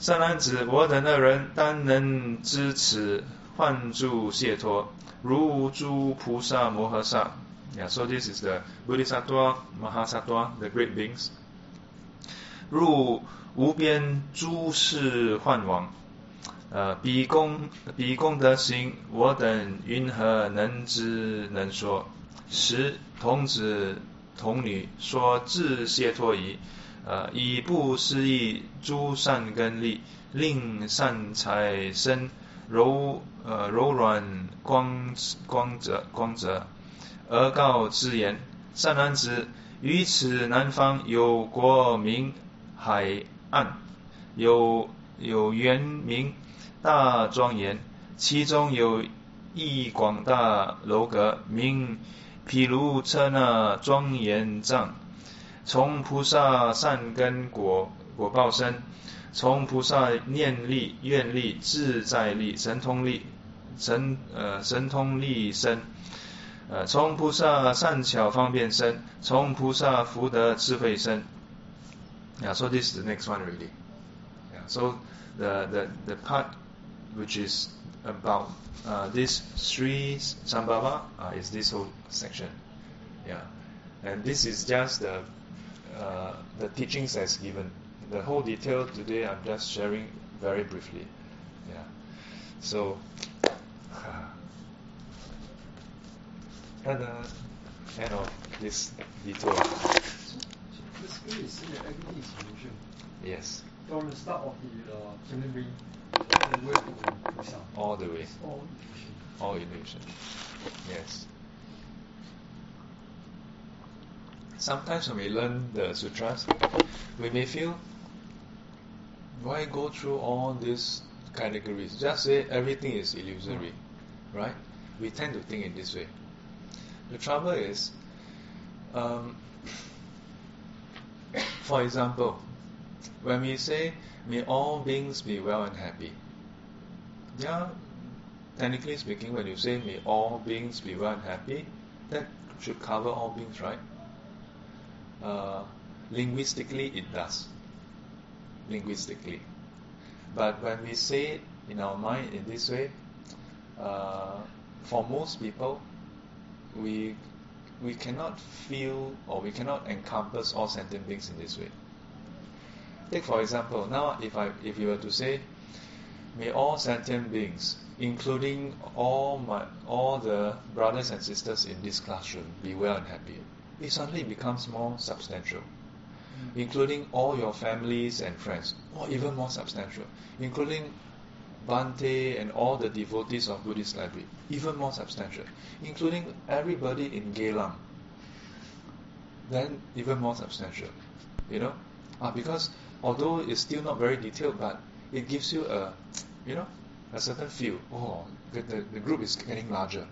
善男子，我等二人当能知此 幻住解脱，如诸菩萨摩诃萨。Yeah, so this is the Bodhisattva, Mahasattva, the great beings. 入无边诸世幻王，呃，彼功彼功德行，我等云何能知能说？十童子童女说自解脱矣。呃，以不思议诸善根力，令善财生柔呃柔软光光泽光泽，而告之言：善男子，于此南方有国名海岸，有有原名大庄严，其中有一广大楼阁，名毗卢遮那庄严藏。从菩萨善根果果报生，从菩萨念力、愿力、自在力、神通力、神呃神通力生，呃从菩萨善巧方便生，从菩萨福德智慧生。Yeah, so this is the next one really. Yeah, so the the the part which is about uh, this Sri Sambhava uh, is this whole section. Yeah, and this is just the uh, the teachings as given. The whole detail today I'm just sharing very briefly. Yeah. So at the end of this detail. Basically, it's saying that everything is illusion. Yes, From the start of the uh, human being all the way to Buddha. all the way, It's all illusion. all illusion. Yes. Sometimes when we learn the sutras, we may feel, why go through all these categories? Just say everything is illusory, right? We tend to think in this way. The trouble is, um, for example, when we say, may all beings be well and happy, yeah, technically speaking, when you say, may all beings be well and happy, that should cover all beings, right? Uh, linguistically, it does. Linguistically. But when we say it in our mind in this way, uh, for most people, we we cannot feel or we cannot encompass all sentient beings in this way. Take for example, now if I if you were to say, may all sentient beings, including all my all the brothers and sisters in this classroom, be well and happy, it suddenly becomes more substantial. Including all your families and friends, or even more substantial, including Bhante and all the devotees of Buddhist library, even more substantial, including everybody in Geylang, then even more substantial. You know, ah, because although it's still not very detailed, but it gives you a, you know, a certain feel. Oh, the, the, the group is getting larger,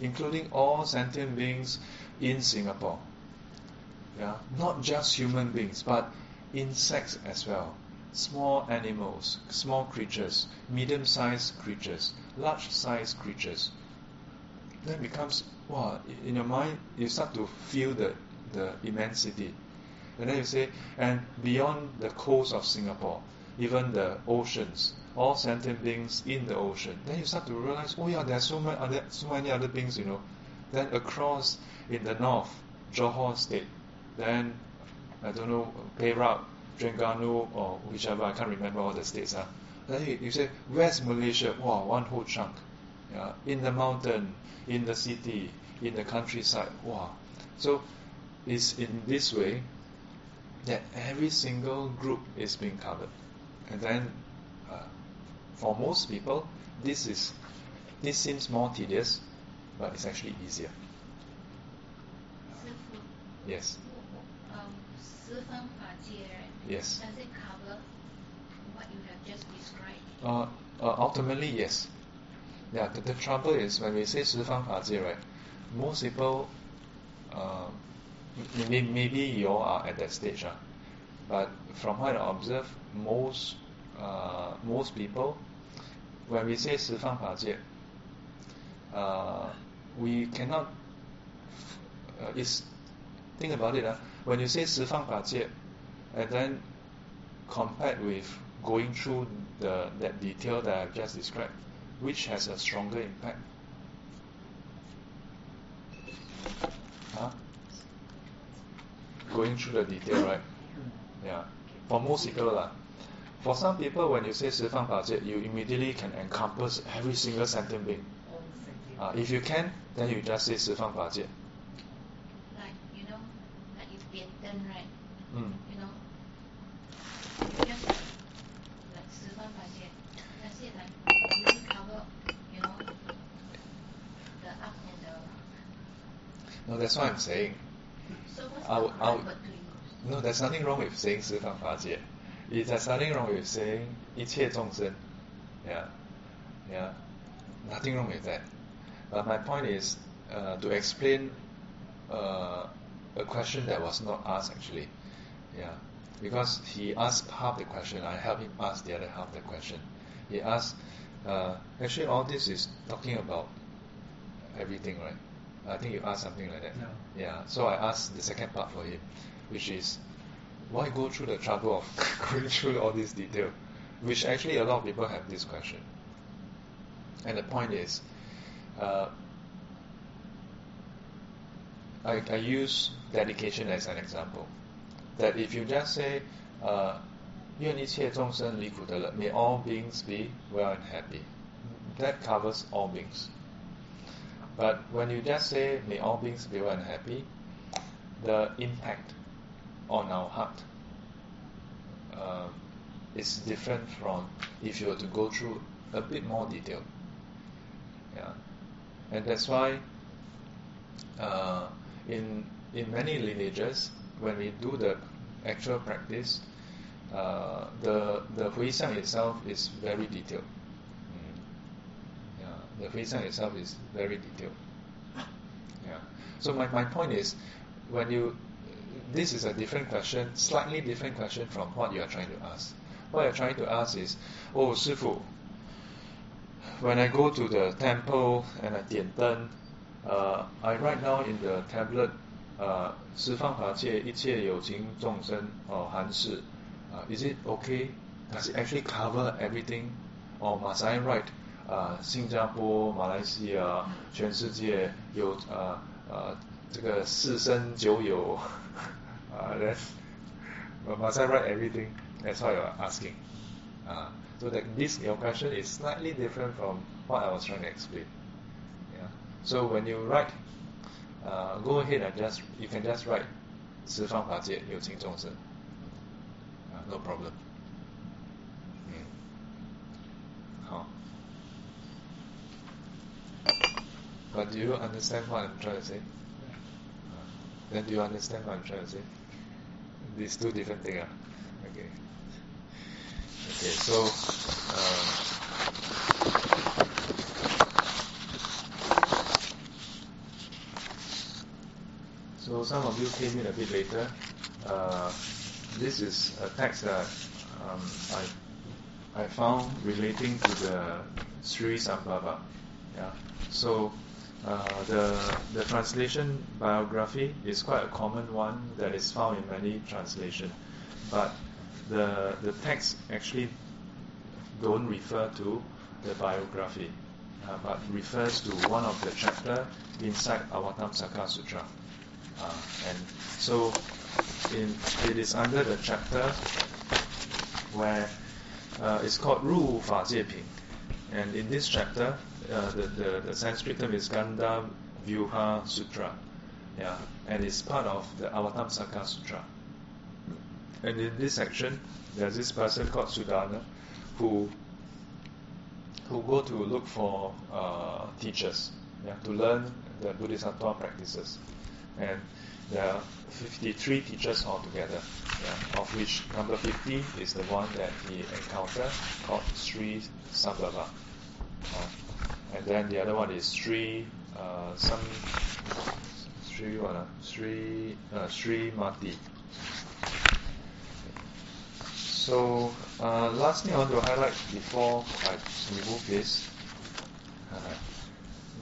including all sentient beings in Singapore. Yeah, not just human beings, but insects as well small animals, small creatures, medium sized creatures, large sized creatures. Then it becomes, wow, in your mind, you start to feel the, the immensity. And then you say, and beyond the coast of Singapore, even the oceans, all sentient beings in the ocean. Then you start to realize, oh yeah, there's so many other, so many other beings, you know. Then across in the north, Johor State, then I don't know, Perak, Terengganu or whichever, I can't remember all the states. Huh? Then you, you say, where's Malaysia? Wow, one whole chunk. Yeah, in the mountain, in the city, in the countryside. Wow. So it's in this way that every single group is being covered. And then uh, for most people, this is this seems more tedious, but it's actually easier.，Yes. Yes. Does it cover what you have just described? Uh, uh, ultimately, yes. Yeah, the, the trouble is when we say 十方法界, right? Most people, uh, maybe, maybe you all are at that stage, uh, but from what I observe, most uh, most people, when we say 十方法界, uh, we cannot. Uh, it's think about it. Uh, when you say 十方法界, and then compared with going through the that detail that I've just described, which has a stronger impact? Huh? Going through the detail, right? Yeah. For most people, lah. For some people, when you say 十方法界, you immediately can encompass every single sentient being. Uh, if you can, then you just say 十方法界. No, that's what I'm saying. So what's I the would- I right would- word to use? No, there's nothing wrong with saying 十方法界. It- There's nothing wrong with saying 一切众生. Yeah. Yeah. Nothing wrong with that. But my point is uh, to explain uh, a question that was not asked actually. Yeah. Because he asked half the question, I helped him ask the other half the question. He asked, uh, actually, all this is talking about everything, right? I think you asked something like that. Yeah. Yeah. So I asked the second part for him, which is why go through the trouble of going through all this detail? Which actually a lot of people have this question. And the point is, uh, I, I use dedication as an example. That if you just say, uh, 愿一切众生离苦得乐, may all beings be well and happy. That covers all beings. But when you just say, may all beings be well and happy, the impact on our heart uh, is different from if you were to go through a bit more detail. Yeah, and that's why uh, in in many lineages, when we do the actual practice, uh, the the 回向 itself is very detailed the Huixiang itself is very detailed. Yeah. So my, my point is, when you, this is a different question, slightly different question from what you are trying to ask. What you're trying to ask is, oh, Sifu, when I go to the temple and I dianten, uh, I write now in the tablet, uh, uh, is it okay? Does it actually cover everything? Or must I write 啊、新加坡、马来西亚、全世界有啊啊这个四生九有啊 then must I write everything? That's what you're asking. Uh, so that this your question is slightly different from what I was trying to explain. Yeah. So when you write, uh, go ahead and just you can just write 十方法界有情众生。Uh, no problem. But do you understand what I'm trying to say? Uh, then do you understand what I'm trying to say? These two different things. Ah? Okay. Okay, so um, so some of you came in a bit later. Uh, this is a text that um, I I found relating to the Sri Sambhava. Yeah. So uh, the, the translation biography is quite a common one that is found in many translations, but the, the text actually don't refer to the biography, uh, but refers to one of the chapter inside Avatamsaka Sutra. Uh, and so in, it is under the chapter where uh, it's called Ru Fa Jie Pin. And in this chapter, uh, the, the, Sanskrit term is Ganda Vyuha Sutra. Yeah, and it's part of the Avatamsaka Sutra. And in this section, there's this person called Sudhana who who go to look for uh, teachers yeah, to learn the Buddhist Bodhisattva practices. And there are 53 teachers altogether, yeah, of which number 50 is the one that he encountered called Sri Sambhava. Uh, and then the other one is Sri uh, some Sri what uh, Sri uh, Sri Mati. So uh, last thing I want to highlight before I remove this, uh,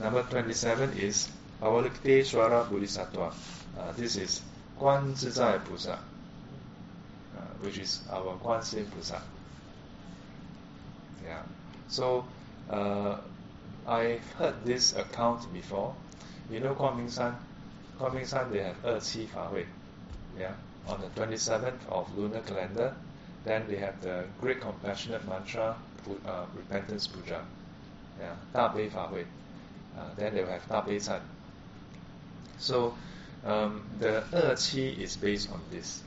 number 27 is Avalokiteshvara Bodhisattva. Uh, this is Guan Zizai Pusa, uh, which is our Guan Yin Pusa. Yeah. So uh, I've heard this account before. You know Guang Ming San? Guang Ming San, they have 2 Fa Hui. Yeah, on the 27th of lunar calendar. Then they have the Great Compassionate Mantra, uh, Repentance Puja. Yeah, Da Bei Fa Hui. Uh, then they will have Da Bei San. So um, the Qi is based on this.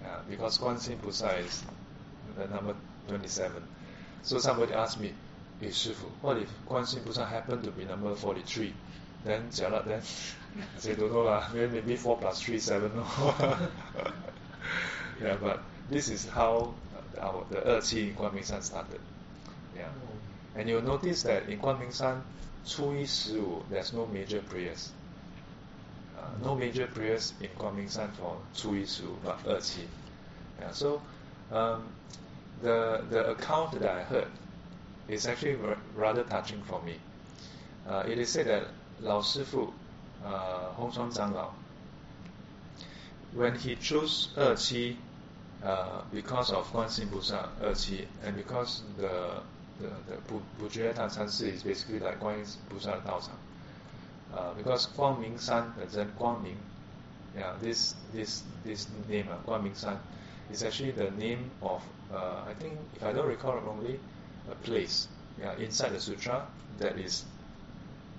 Yeah, because Guan simple size, is the number 27. So somebody asked me, hey, Shifu, what if Guan Yin Buddha happened to be number 43? Then jialat, then say, don't lah, maybe, 4 plus 3, 7. yeah, but this is how our, the Erqi Guang Ming San started. Yeah. Mm. And you'll notice that in Guang Ming San, Chui there's no major prayers. Uh, no major prayers in Guang Ming San for Chui Su, but Erqi. Yeah, so um, the, the account that I heard is actually rather touching for me. Uh, it is said that Lao Sifu, uh, Hong Chuan Zhang Lao, when he chose Erqi uh, because of Guan Xin Busa er and because the the, the Bujue Tan San Si is basically like Guan Busa Uh, because Guang Ming San, then Guang Ming, yeah, this this this name, uh, Guang Ming San, is actually the name of, uh, I think, if I don't recall wrongly, a place yeah inside the sutra that is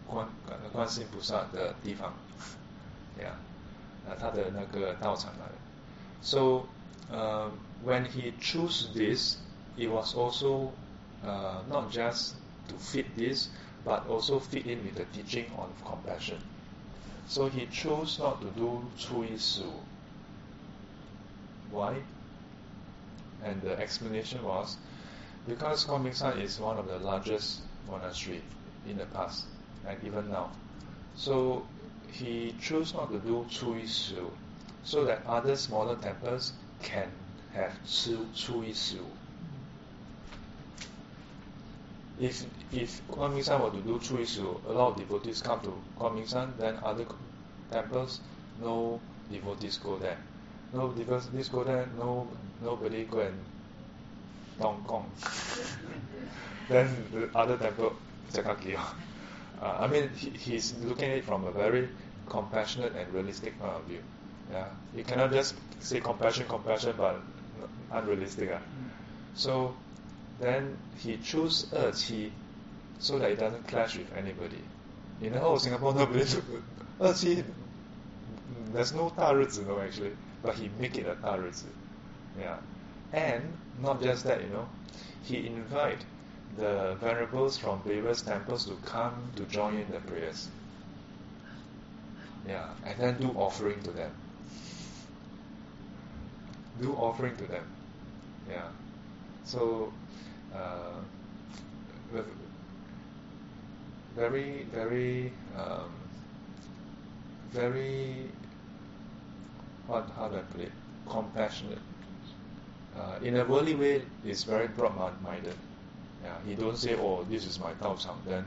观呃观世音菩萨的地方 yeah 呃他的那个道场来的 so uh, when he chose this it was also uh, not just to fit this but also fit in with the teaching on compassion so he chose not to do 初一十五 why and the explanation was because Huamingsan is one of the largest monastery in the past and even now. So he chose not to do Chui Su so that other smaller temples can have Chui Su. If if Kuan-Ming-San were to do Chui Su, a lot of devotees come to Kuan-Ming-San, then other temples, no devotees go there. No devotees go there, no nobody go and Dong Gong. then the other temple, Jakaki. Uh, I mean, he, he's looking at it from a very compassionate and realistic point of view. Yeah, you cannot just say compassion, compassion, but unrealistic. Uh. So then he chose 二七 so that it doesn't clash with anybody. In the whole of Singapore, nobody took 二七. There's no 大日子, no actually, but he make it a 大日子. Yeah, and not just that, you know, he invite the venerables from various temples to come to join in the prayers. Yeah, and then do offering to them. Do offering to them. Yeah. So, uh, very, very, um, very, what, how do I put it? Compassionate. Uh, in a worldly way, is very broad-minded. Yeah, he don't say, oh, this is my 道场, then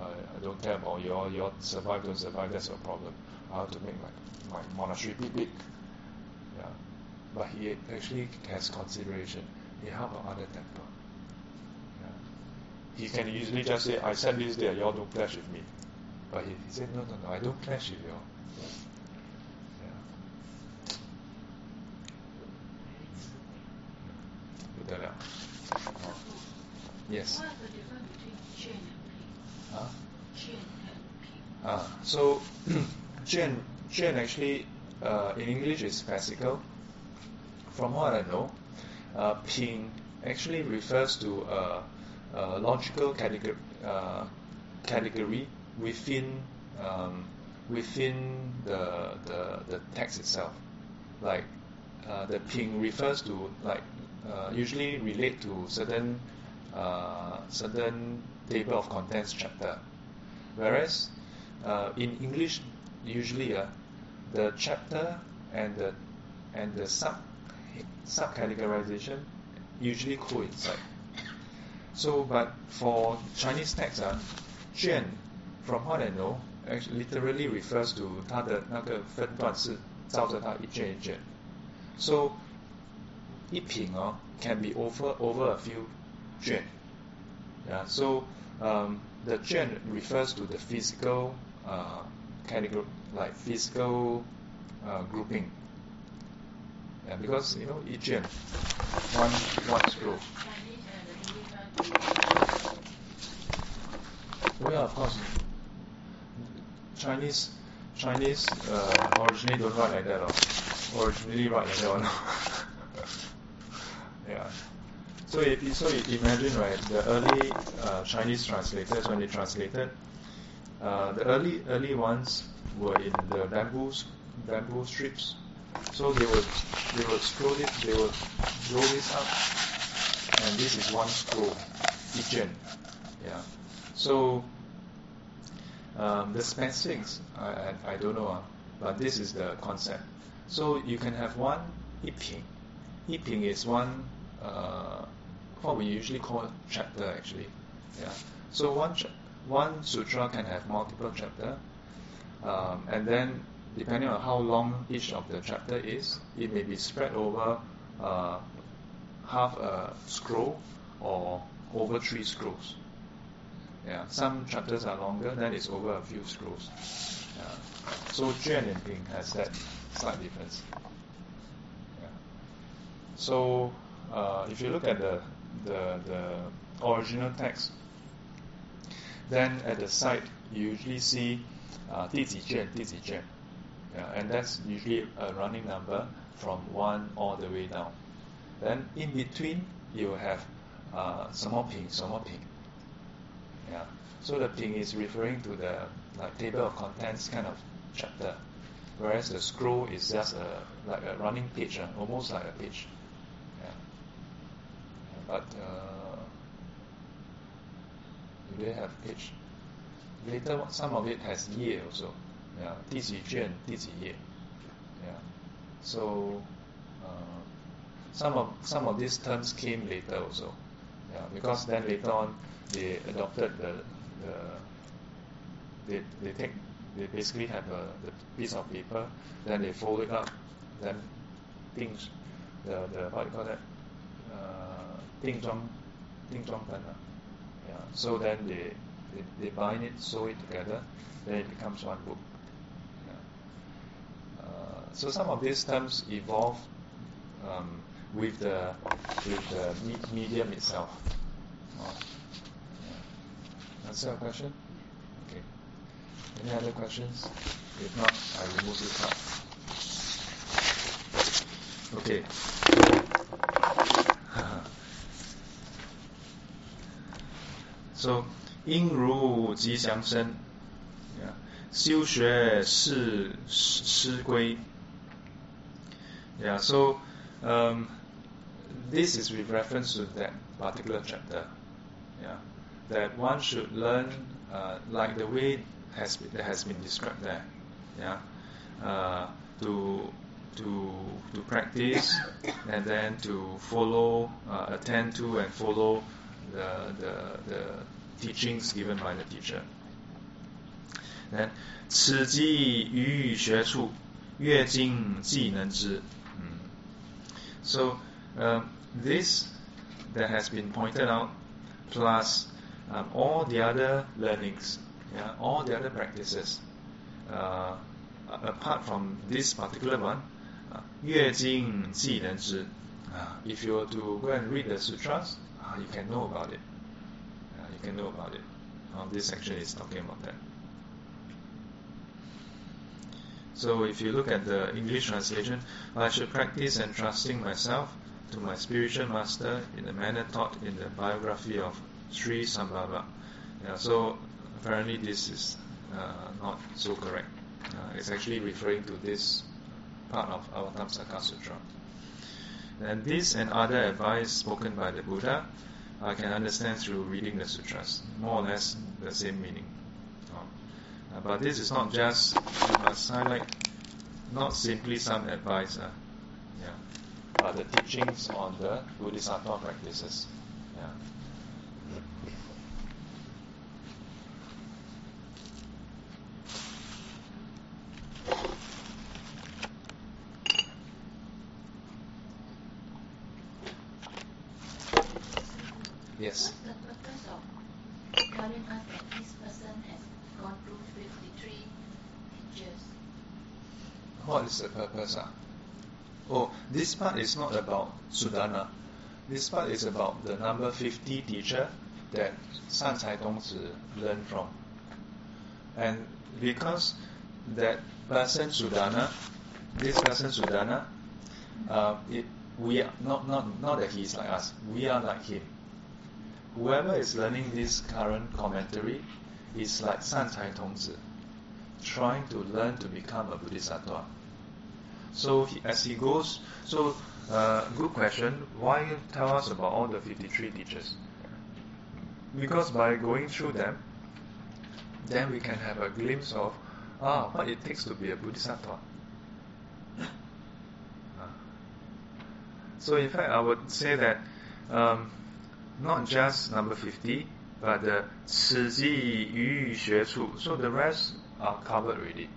uh, I don't care about your your survive, don't survive, that's your problem. I have to make my, my monastery big, big. Yeah. But he actually has consideration. He help other temple. Yeah. He can easily just say, I said this there, y'all don't clash with me. But he, he said, no, no, no, I don't clash with y'all. Yeah. 不得了。哦 Yes. What is the difference between 卷 and 平？ Huh? 卷 and 平。 Ah, so Jian, Jian actually uh, in English is fascicle. From what I know, uh, Ping actually refers to a, a logical category, uh, category within um, within the, the, the text itself. Like uh, the ping refers to like uh, usually relate to certain uh, certain table of contents chapter, whereas uh, in English usually uh, the chapter and the and the sub subcategorization usually coincide. So, but for Chinese text, uh, 卷 from what I know, actually literally refers to 它的那个分段是照着它一卷一卷。So, 一品 oh, can be over over a few juan. Yeah, so um, the juan refers to the physical uh, category, like physical uh, grouping. Yeah, because you know each juan, one one screw. Well, of course, Chinese Chinese uh, originally don't write like that. Oh. Originally write like that. or no. yeah. So if you, so you imagine right, the early uh, Chinese translators when they translated, uh, the early early ones were in the bamboo s- bamboo strips. So they would they would scroll it, they would roll this up, and this is one scroll, each end. Yeah. So um, the specifics, I, I, I don't know, uh, but this is the concept. So you can have one 一品. 一品 is one, uh, what we usually call chapter actually. Yeah. So one one sutra can have multiple chapter, um, and then depending on how long each of the chapter is, it may be spread over uh, half a scroll or over three scrolls. Yeah, some chapters are longer, then it's over a few scrolls. Yeah. So Juan Ping has that slight difference. Yeah. So uh, if you look at the, the the original text, then at the side you usually see uh, 第几卷,第几卷. Yeah, and that's usually a running number from one all the way down. Then in between you have uh, 什么品,什么品. Yeah. So the ping is referring to the like table of contents kind of chapter, whereas the scroll is just a like a running page, uh, almost like a page. Yeah. But uh, do they have page? Later, some of it has 页 also. Yeah. 第几卷,第几页. Yeah. So uh, some of some of these terms came later also. Yeah, because then later on they adopted the, the they, they take they basically have a the piece of paper, then they fold it up, then things the the what you call that uh, Ding Zhong, Ding Zhong Yeah. So then they, they, they bind it, sew it together, then it becomes one book. Yeah. Uh, so some of these terms evolve um, with the with the medium itself. Oh. Yeah. Answer a question? Okay. Any other questions? If not, I will move this up. Okay. so 应如吉祥生，yeah. 修学是师师规。Yeah, so um, this is with reference to that particular chapter. Yeah, that one should learn uh, like the way has been, that has been described there. Yeah, uh, to to to practice and then to follow, uh, attend to and follow the, the the teachings given by the teacher. Then 此即语语学处，阅经技能之。嗯 So um, this that has been pointed out, plus um, all the other learnings, yeah, all the other practices, uh, a- apart from this particular one, uh, 阅经技能之. Uh, if you were to go and read the sutras, uh, you can know about it. Uh, you can know about it. Uh, this section is talking about that. So if you look at the English translation, I should practice and trusting myself to my spiritual master in the manner taught in the biography of Sri Sambhava. Yeah, so apparently this is uh, not so correct. Uh, it's actually referring to this part of Avatamsaka Sutra. And this and other advice spoken by the Buddha, I can understand through reading the sutras. More or less the same meaning. Uh, but this is not just, you must highlight, not simply some advice, uh, yeah, but the teachings on the Buddhist Bodhisattva practices. Yeah. Yes. Telling us that this person has gone through 53 teachers? What is the purpose? Ah? Oh, this part is not about Sudhana. This part is about the number 50 teacher that San Cai Dongzi learned from. And because that person Sudhana, this person Sudana, uh, it, we are not, not, not that he is like us, we are like him. Whoever is learning this current commentary is like San Cai Tongzi, trying to learn to become a Bodhisattva. So he, as he goes, so uh, good question. Why tell us about all the 53 teachers? Because by going through them, then we can have a glimpse of ah what it takes to be a Bodhisattva. Ah. So in fact, I would say that um, not just number 50, but the 此即语语学处. So the rest are covered already.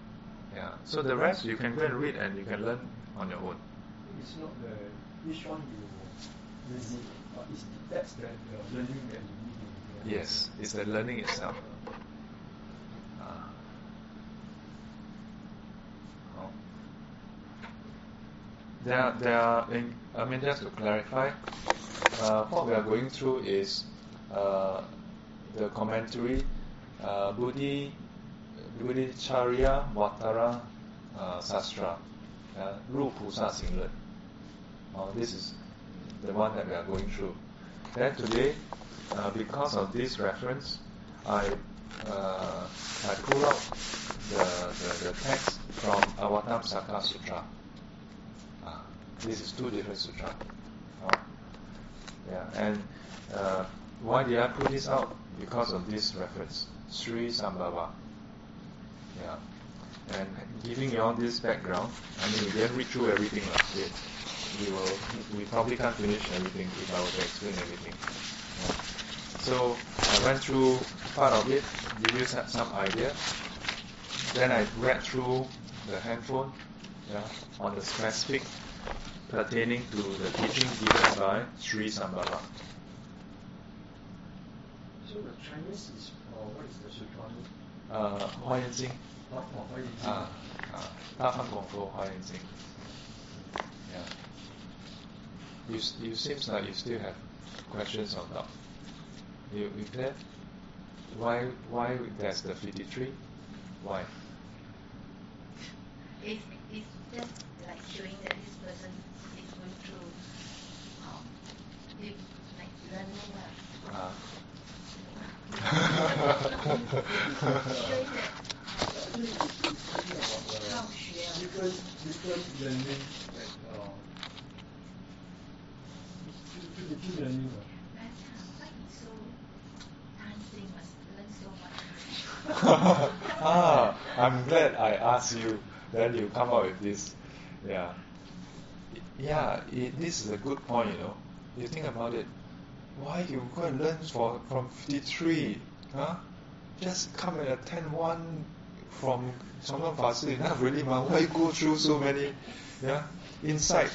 Yeah. So the rest you can go and read and you can learn on your own. It's not the which one you visit, but it's that's the, the learning that you need to do. Yes, it's the learning itself. Ah. Oh. There, are- there are, in, I mean, just to clarify, uh, what we are going through is uh, the commentary, uh, Buddhi, Bodhicharyavatara uh, Sastra, uh, Ru Pusa Xing Lun. Uh, this is the one that we are going through. Then today, uh, because of this reference, I I pull out the, the, the text from Avatamsaka Sutra. This is two different sutra. Yeah, and uh, why did I put this out? Because of this reference, Sri Sambhava. Yeah, and giving you all this background, I mean, we didn't read through everything like it. We will, we probably can't finish everything if I were to explain everything. Yeah. So I went through part of it, give you some, some idea. Then I read through the handphone, yeah, on the specific pertaining to the teaching given by Sri Sambhava. So the Chinese is, or what is the sutra? Uh, Hua Yan Jing. Hua oh, Yan Jing. Ah, ah, Hua Yan Jing. Yeah. You, you seems like you still have questions on that. You, you there? Why, why that's the 53? Why? It's, it's just like showing that this person ah, I'm glad I asked you. Then you come up with this. Yeah. Yeah, it, this is a good point, you know. You think about it. Why you go and learn for, from 53? Huh? Just come and attend one from Songkang Fasi. Not really, ma. Why go through so many yeah, insight?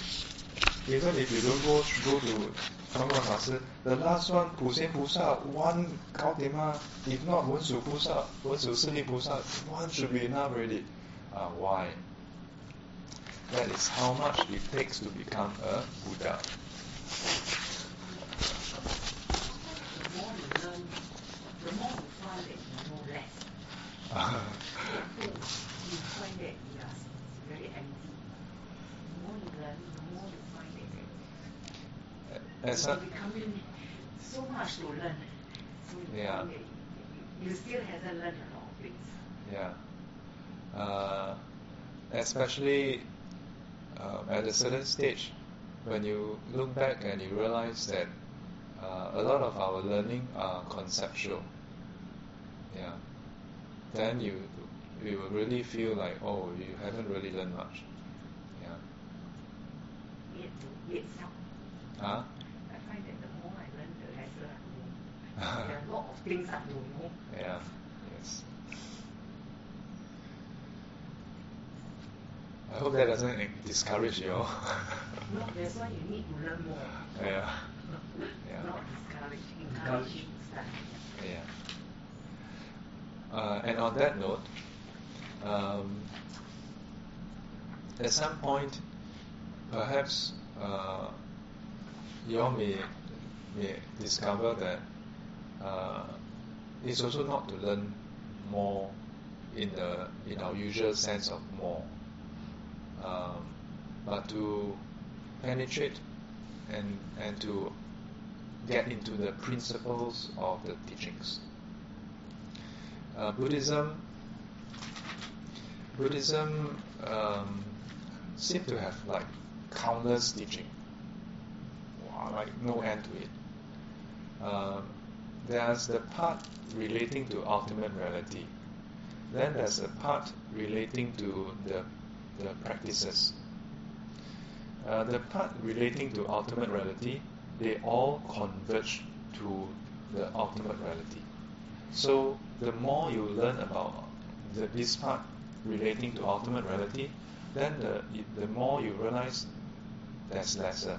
Even if you don't go, go to Songkang Fasi, the last one, Pusen Pusa, one Kautima, if not Wensu Pusa, Wensu Sili Pusa, one should be enough already. Uh, why? That is how much it takes to become a Buddha. That As becoming so much to learn. So Yeah. you, still haven't learned a lot of things. yeah. uh, especially uh, at a certain stage, when you look back and you realize that uh, a lot of our learning are conceptual. Yeah. Then you you will really feel like oh you haven't really learned much. Yeah. Huh? I find that the more I learn, the lesser I know. there are a lot of things I don't know. Yeah. Yes. I hope that doesn't discourage you. all. No, that's why you need to learn more. yeah. Yeah. Not discourage, encourage you to study. Yeah. Uh, and on that note, um, at some point, perhaps uh, you all may, may discover that uh, it's also not to learn more in the in our usual sense of more, um, but to penetrate and and to get into the principles of the teachings. Uh, Buddhism, Buddhism um, seem to have like countless teaching, wow, like no end to it. Um, there's the part relating to ultimate reality. Then there's the part relating to the the practices. Uh, the part relating to ultimate reality, they all converge to the ultimate reality. So the more you learn about the, this part relating to ultimate reality, then the, the more you realize there's lesser.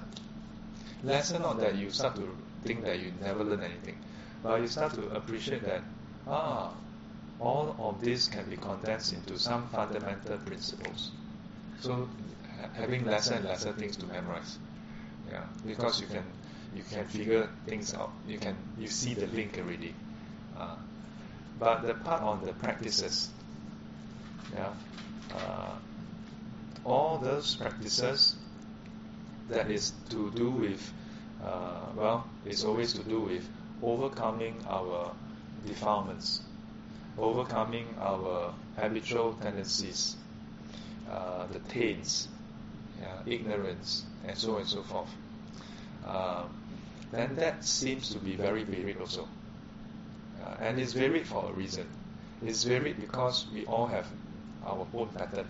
Lesser not that you start to think that you never learn anything, but you start to appreciate that, ah, all of this can be condensed into some fundamental principles. So ha- having lesser and lesser things to memorize. Yeah, because you can you can figure things out. You can you see the link already. Uh, but the part on the practices, yeah, uh, all those practices that is to do with, uh, well, it's always to do with overcoming our defilements, overcoming our habitual tendencies, uh, the taints, yeah, ignorance, and so on and so forth. Uh, then that seems to be very varied also. Uh, and it's varied for a reason. It's varied because we all have our own pattern.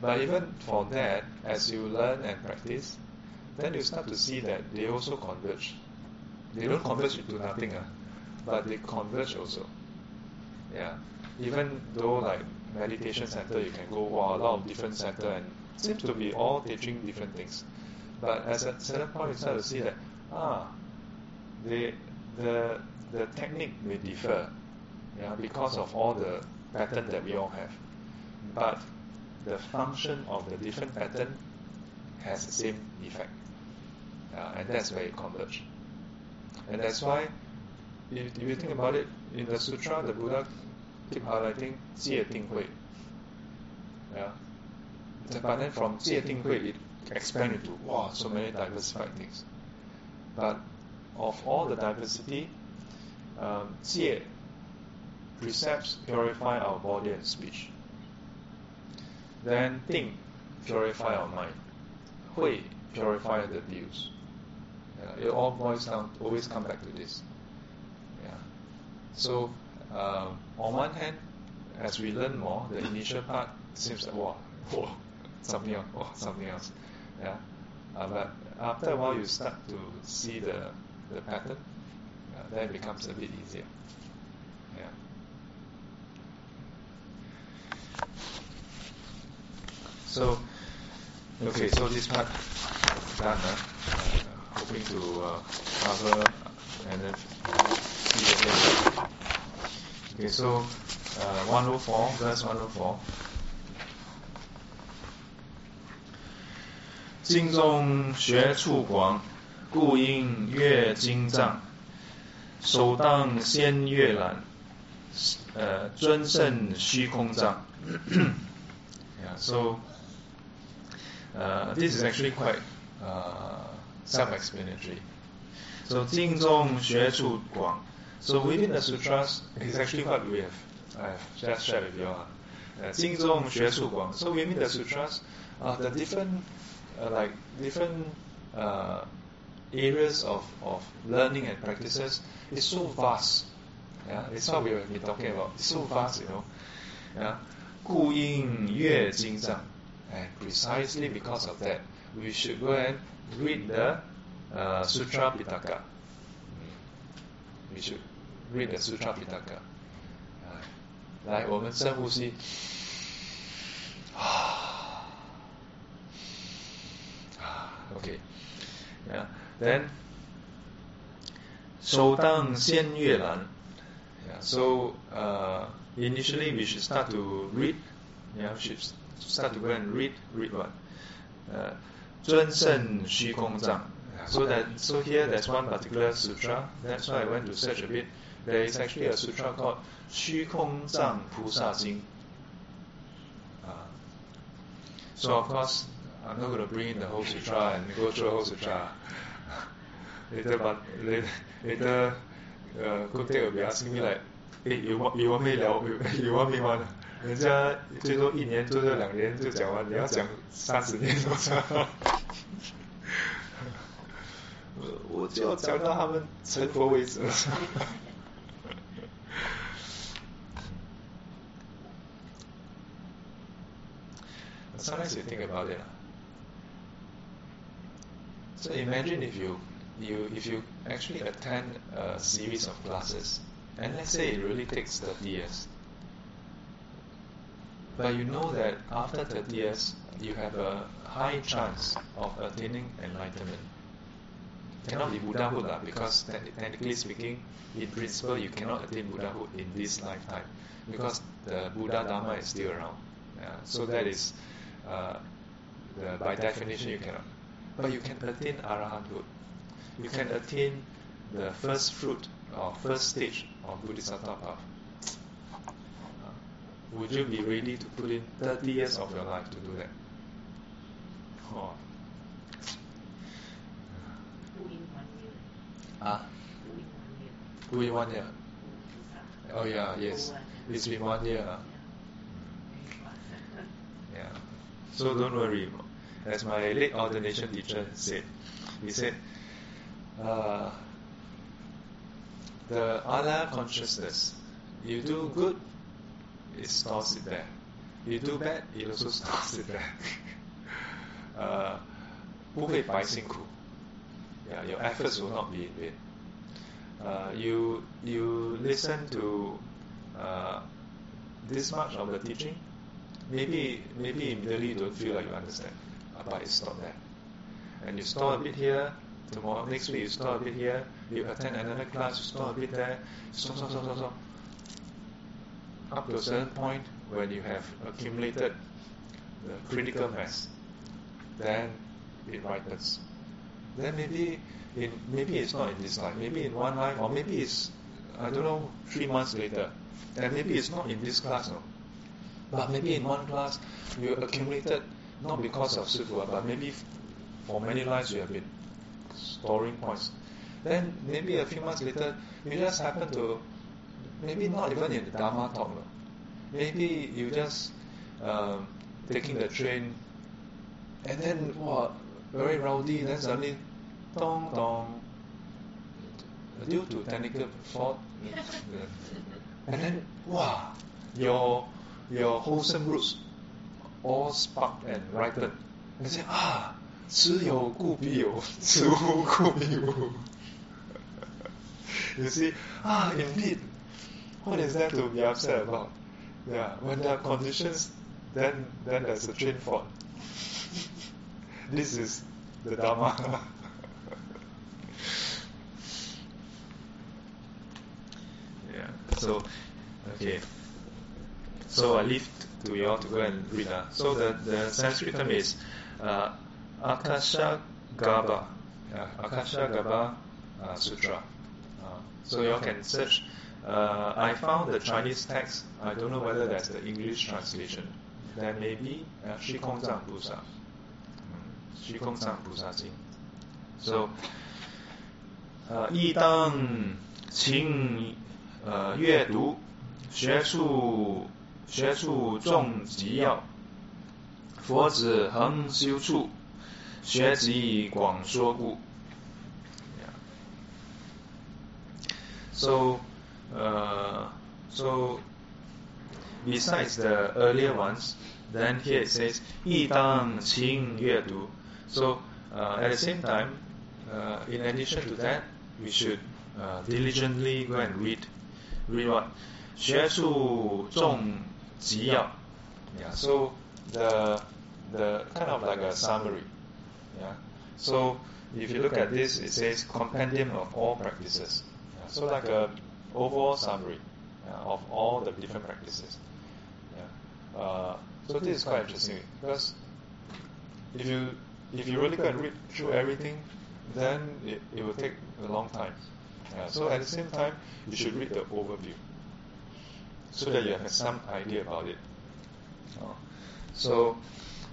but even for that, as you learn and practice, then you start to see that they also converge. They don't converge into nothing, uh, but they converge also. Yeah. Even though like meditation center you can go wow, a lot of different center and seems to be all teaching different things. But as a certain point you start to see that ah they the the technique may differ yeah, because of all the pattern that we all have. But the function of the different pattern has the same effect. Uh, and that's where it converge. And that's why, if, if you think about it, in the sutra, the Buddha keep highlighting Jie Ding Hui. Yeah. But then from Jie Ding Hui, it expanded to, wow, so many diversified things. But of all the diversity, um, Jie precepts purify our body and speech. Then think, purify our mind. Hui purify the views. It all boils down, always come back to this. Yeah. So, um, on one hand, as we learn more, the initial part seems like, wow, whoa, something else, oh, something else. Yeah. Uh, but after a while, you start to see the, the pattern, uh, then it becomes a bit easier. Yeah. So, okay, so this part done. Uh, uh, hoping to uh, cover and then see again. Okay, so uh, 104, verse 104. 经中学处广，故应阅经藏。首当先阅览，呃，尊胜虚空藏。yeah, so uh, this is actually quite uh, self-explanatory. So 经中学处广. So within the sutras, it's actually what we have I have just shared with you. Uh, Jingzong Xue Guang. So within the sutras, uh, the different, uh, like different uh, areas of, of learning and practices is so vast. Yeah, it's what we have been talking about. It's so vast, you know. Yeah, 故应乐经藏. And precisely because of that, we should go and read the uh, Sutra Pitaka. We should read the Sutra Pitaka. 来，我们深呼吸。啊，OK，yeah. Then 首当先阅览。Yeah, so uh, initially we should start to read. Yeah, we should start to go and read. Read what? Uh, Zhuan So that so here there's one particular sutra. That's why I went to search a bit. There is actually a sutra called Shi uh, so of course I'm not going to bring in the whole sutra and go through the whole sutra. later, but later, later uh, Kuntek will be asking me like, "Hey, you want you want me you, you want me one?" 人家最多一年最多两年就讲完，你要讲三十年多长？我就要讲到他们成佛为止。Sometimes you think about it. So imagine if you you if you actually attend a series of classes, and let's say it really takes 30 years, but you know that after 30 years you have a high chance of attaining enlightenment. Cannot be Buddhahood lah, because technically speaking, in principle you cannot attain Buddhahood in this lifetime, because the Buddha Dharma is still around. Yeah, so that is, uh, the, by definition you cannot. But you can attain arahanthood you can attain the first fruit or first stage of Bodhisattva path. Would you be ready to put in 30 years of your life to do that? Oh. Ah? Put in one year. Oh yeah, yes. It's been one year. Yeah. So don't worry. As my late ordination teacher said, he said, uh, the other consciousness, you do good, it stores it there. You do bad, it also stores it there. uh, 不会白辛苦. Yeah, your efforts will not be in vain. Uh, you you listen to uh, this much of the teaching, maybe maybe immediately you don't feel like you understand, but it's not there. And you store a bit here, tomorrow, next week you store a bit here, you attend another class, you store a bit there, store, store, store, store, store. Up to a certain point, when you have accumulated the critical mass, then it ripens. Then maybe in maybe it's not in this life, maybe in one life, or maybe it's I don't know three months later, and maybe it's not in this class, no. But maybe in one class you accumulated not because of Sifu, but maybe for many lives you have been storing points. Then maybe a few months later, you just happen to, maybe not even in the Dharma talk, maybe you just um, taking the train, and then wow, very rowdy, then suddenly, dong dong, due to technical fault, and then wow, your your wholesome roots all sparked and ripened. And say, ah, 此有故彼有，此无故彼无。you see, ah, indeed, what is there to be upset about? Yeah, when there are conditions, then then there's a train fault. this is the Dharma. yeah, so, okay. So I leave to you all to go and read. Uh. So the, the Sanskrit term is uh, Akasha Gaba, uh, Akashagarbha uh, Sutra. Uh, so you all can search. Uh, I found the Chinese text. I don't know whether that's the English translation. There may be uh, Shi Kong Zang Busa. Shi Kong Zang Busa Jing. So, 呃，亦当请呃阅读学处学处重极要，佛子恒修处，学极广说故。Yeah. So, uh, so besides the earlier ones, then here it says 一当勤阅读. So uh, at the same time, uh, in addition to that, we should uh, diligently go and read, read what? 学处重极要. Yeah. So the the kind of like a summary. Yeah. So if you look at this, it says compendium of all practices. Yeah. So like a overall summary yeah, of all the different practices. Yeah. Uh, so this is quite interesting because if you if you really go and read through everything, then it, it will take a long time. Yeah, so at the same time, you should read the overview so that you have some idea about it. Oh. So,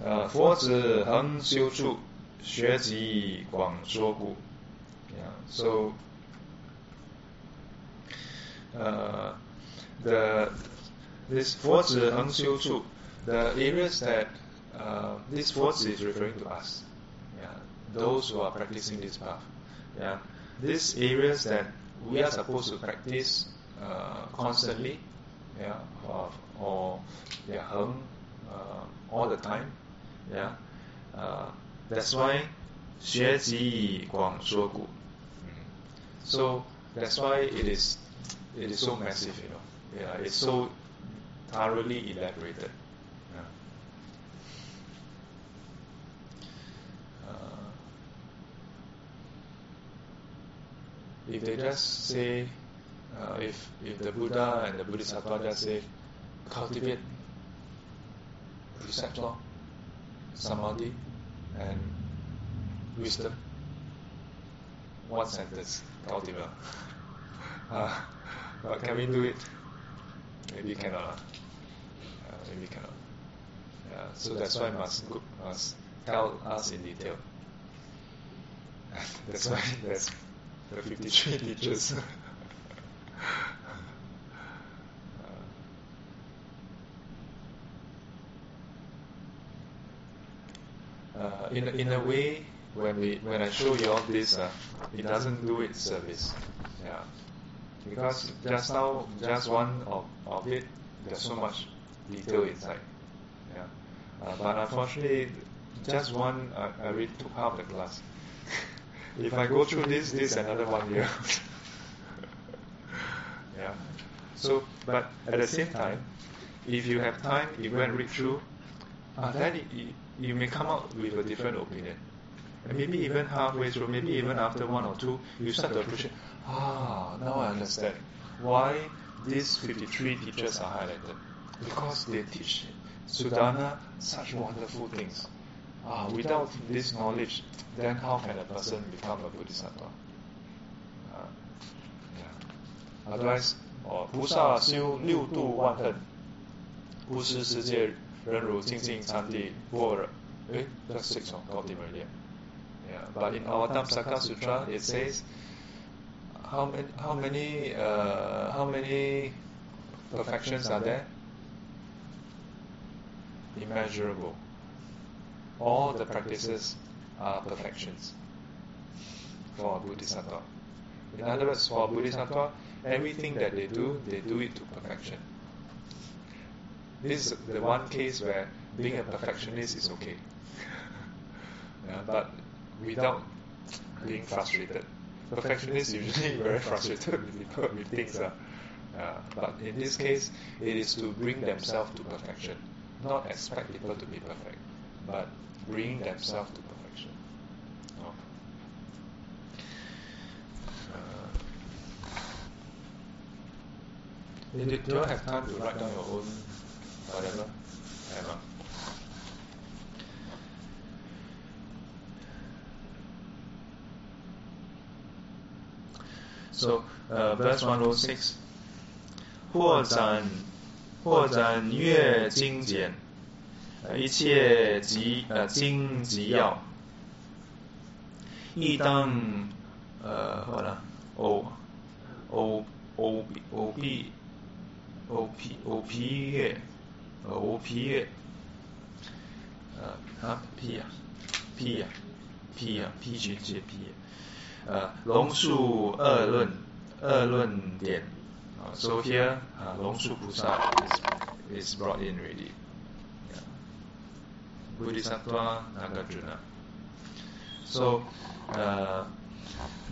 uh, 佛子恒修处，学习广说故. Yeah, so uh, the this 佛子恒修处 the areas that uh, this force is referring to us, yeah, those who are practicing this path. Yeah, these areas that we are supposed to practice uh, constantly, yeah, or, or yeah, hung, uh, all the time, yeah. Uh, that's why 学习广说故. So that's why it is it is so massive, you know. Yeah, it's so thoroughly elaborated. if they just say, uh, if if the Buddha and the Bodhisattva just say, cultivate precept law, samadhi, and wisdom, what sentence? Cultivate. Uh, but can we do it? Maybe cannot. Uh, maybe cannot. Yeah, so that's why must must tell us in detail. that's why that's the 53 teachers. uh, in, a, in a way, when we when I show you all this, uh, it doesn't do it service. Yeah. Because just now, just one of, of it, there's so much detail inside. Yeah. Uh, but unfortunately, just one, I, I read took half the class. if I go through this, this another one year. yeah. So, but at the same time, if you have time, you go and read through, uh, then it, you may come out with a different opinion And maybe even halfway through, maybe even after one or two, you start to appreciate, ah, now I understand why these 53 teachers are highlighted. Because they teach Sudana such wonderful things. Ah, without this knowledge, then how can a person become a bodhisattva? Uh, yeah. Otherwise, 哦，菩萨修六度万恨，不失世界人如清净禅地般若。Eh, that's six on Gautama already. yeah, but in Avatamsaka Sutra it says how many how many uh, how many perfections are there? Immeasurable all the practices are perfections for a Bodhisattva. In other words, for a Bodhisattva, everything that they do, they do it to perfection. This is the one case where being a perfectionist is okay. yeah, but without being frustrated. Perfectionists usually very frustrated with, with things. Uh, uh, but in this case, it is to bring themselves to perfection, not expect people to be perfect, but bring themselves to perfection. Oh. Uh, do, do you have time to write down your own whatever? Emma? so 呃，verse one, row six，扩展扩展精简，一切极呃精极要。一当呃，好了，O O O B O B O P O P 月，O P 月，啊，P 呀，P 呀，P 呀，P G G P。龙树二论二论点啊，so here 啊龙树菩萨 is is brought in already。Bodhisattva Nagarjuna. So, uh,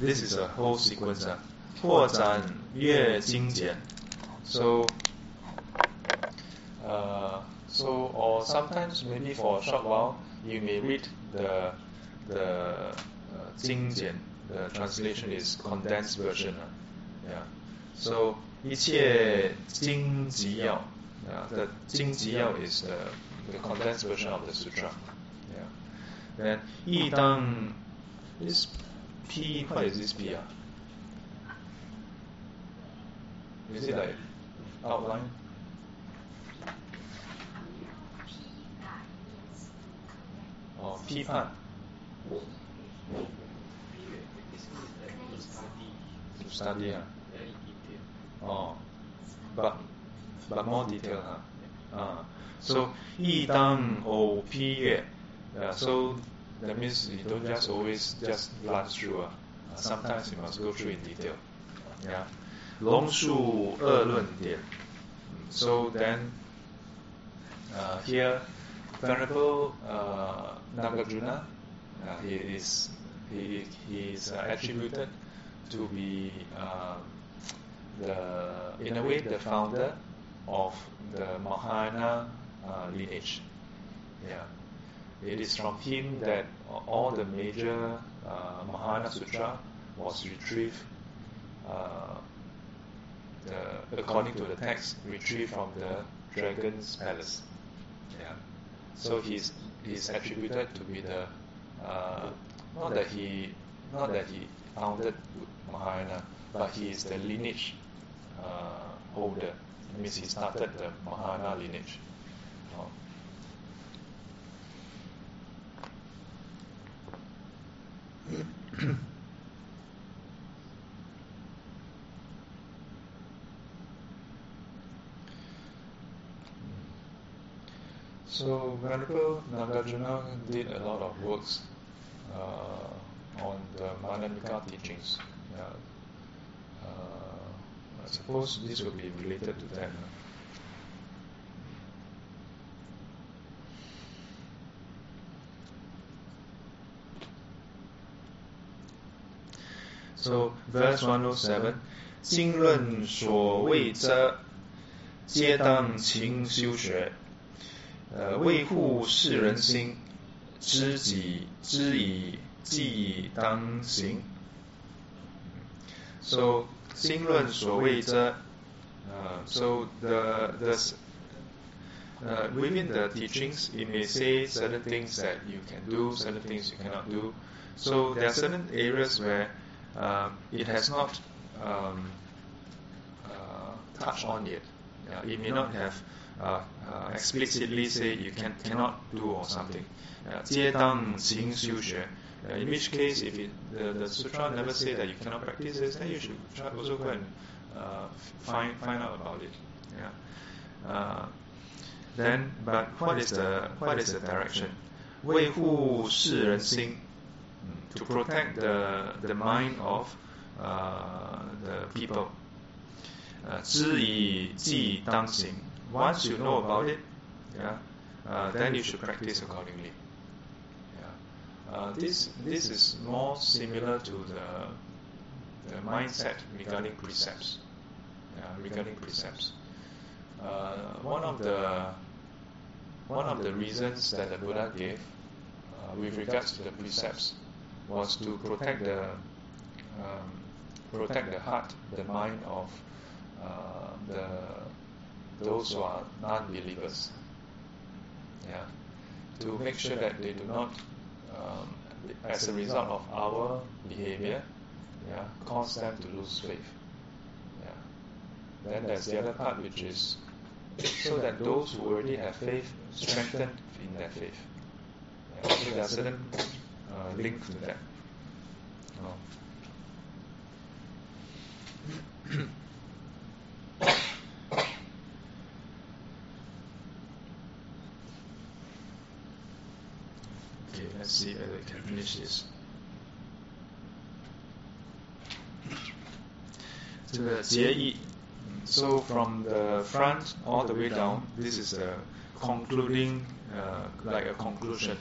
this is a whole sequence. Uh, 拓展越精简 So, uh, so or sometimes maybe for a short while you may read the the uh, 精简 the translation is condensed version. Uh, yeah. So 一切经集要 yeah, the 经集要 is the the condensed version of the sutra. Yeah. Then 一当 this P what is this P ah? Is it like outline? Oh, 批判 to study ah. Oh, but but more detail huh? Ah. So 一当偶批阅 yeah, so that means you don't just always just glance through ah. Uh, sometimes you must go through in detail. Yeah. 龙树二论点 So then uh, here Venerable uh, Nagarjuna uh, he is he, he is uh, attributed to be uh, the in a way the founder of the Mahayana uh, lineage. Yeah, it is from him that all the major uh, Mahayana Sutra was retrieved. Uh, the, according to the text, retrieved from the dragon's palace. Yeah. So he's he's attributed to be the uh, not that he not that he founded Mahayana, but he is the lineage uh, holder. It means he started the Mahayana lineage. Oh. So Venerable Nagarjuna did a lot of works uh, on the Madhyamika teachings. Uh, I suppose this will be related to that. no? So verse 107, 经论所谓者，皆当勤修学。呃，为护世人心，知己知以既当行。So 经论所谓者，uh, so the the uh, within the teachings, it may say certain things that you can do, certain things you cannot do. So there are certain areas where uh, it has not um, uh, touched on yet. Yeah, it may not have uh, uh, explicitly say you can cannot do or something. Uh, 皆当勤修学. Uh, in which case, if it, the, the sutra never say that you cannot practice this, then you should try also go and uh, find find out about it. Yeah. Uh, then, but what is the what is the direction? 维护世人心 to protect the the mind of uh, the people. 呃，知以既当行。Once you know about it, yeah, uh, then you should practice accordingly. Uh, this this is more similar to the the mindset regarding precepts. Yeah, regarding precepts. Uh, one of the one of the reasons that the Buddha gave uh, with regards to the precepts was to protect the um, protect the heart, the mind of uh, the those who are non-believers. Yeah, to make sure that they do not, um, as a result of our behavior, yeah, cause them to lose faith. Yeah. Then there's the other part, which is so that those who already have faith strengthen in their faith. Yeah. So there are certain uh, links to that. Oh. see whether we can finish this. 这个结义 so from the front all the way down, this is a concluding, uh, like a conclusion.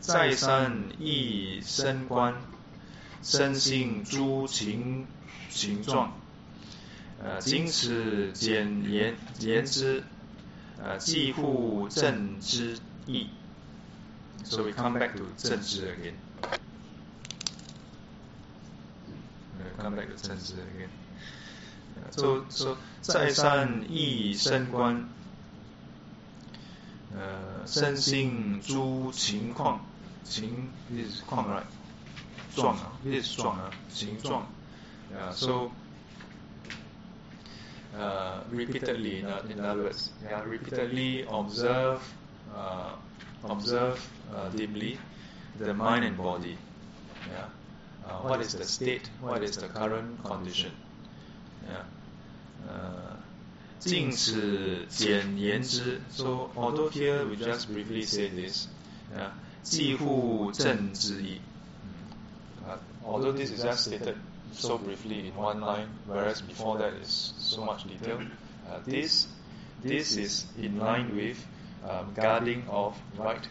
再三益身观，身性诸情形状，呃，经此简言言之，呃，几乎正之意。So we come back to 正知 again. We come back to 正知 again. So so 再三益身观，呃，身心诸情况，情 is 况 right，状啊，is 状啊，形状。Yeah, so uh, repeatedly, in, in other words, yeah, repeatedly observe, uh, observe uh, deeply the mind and body. Yeah, uh, what is the state? What is the current condition? Yeah. Uh, 尽此简言之. So although here we just briefly say this, yeah, 几乎正之意. Uh, although this is just stated so briefly in one line, whereas before that is so much detail, uh, this this is in line with um, guarding of right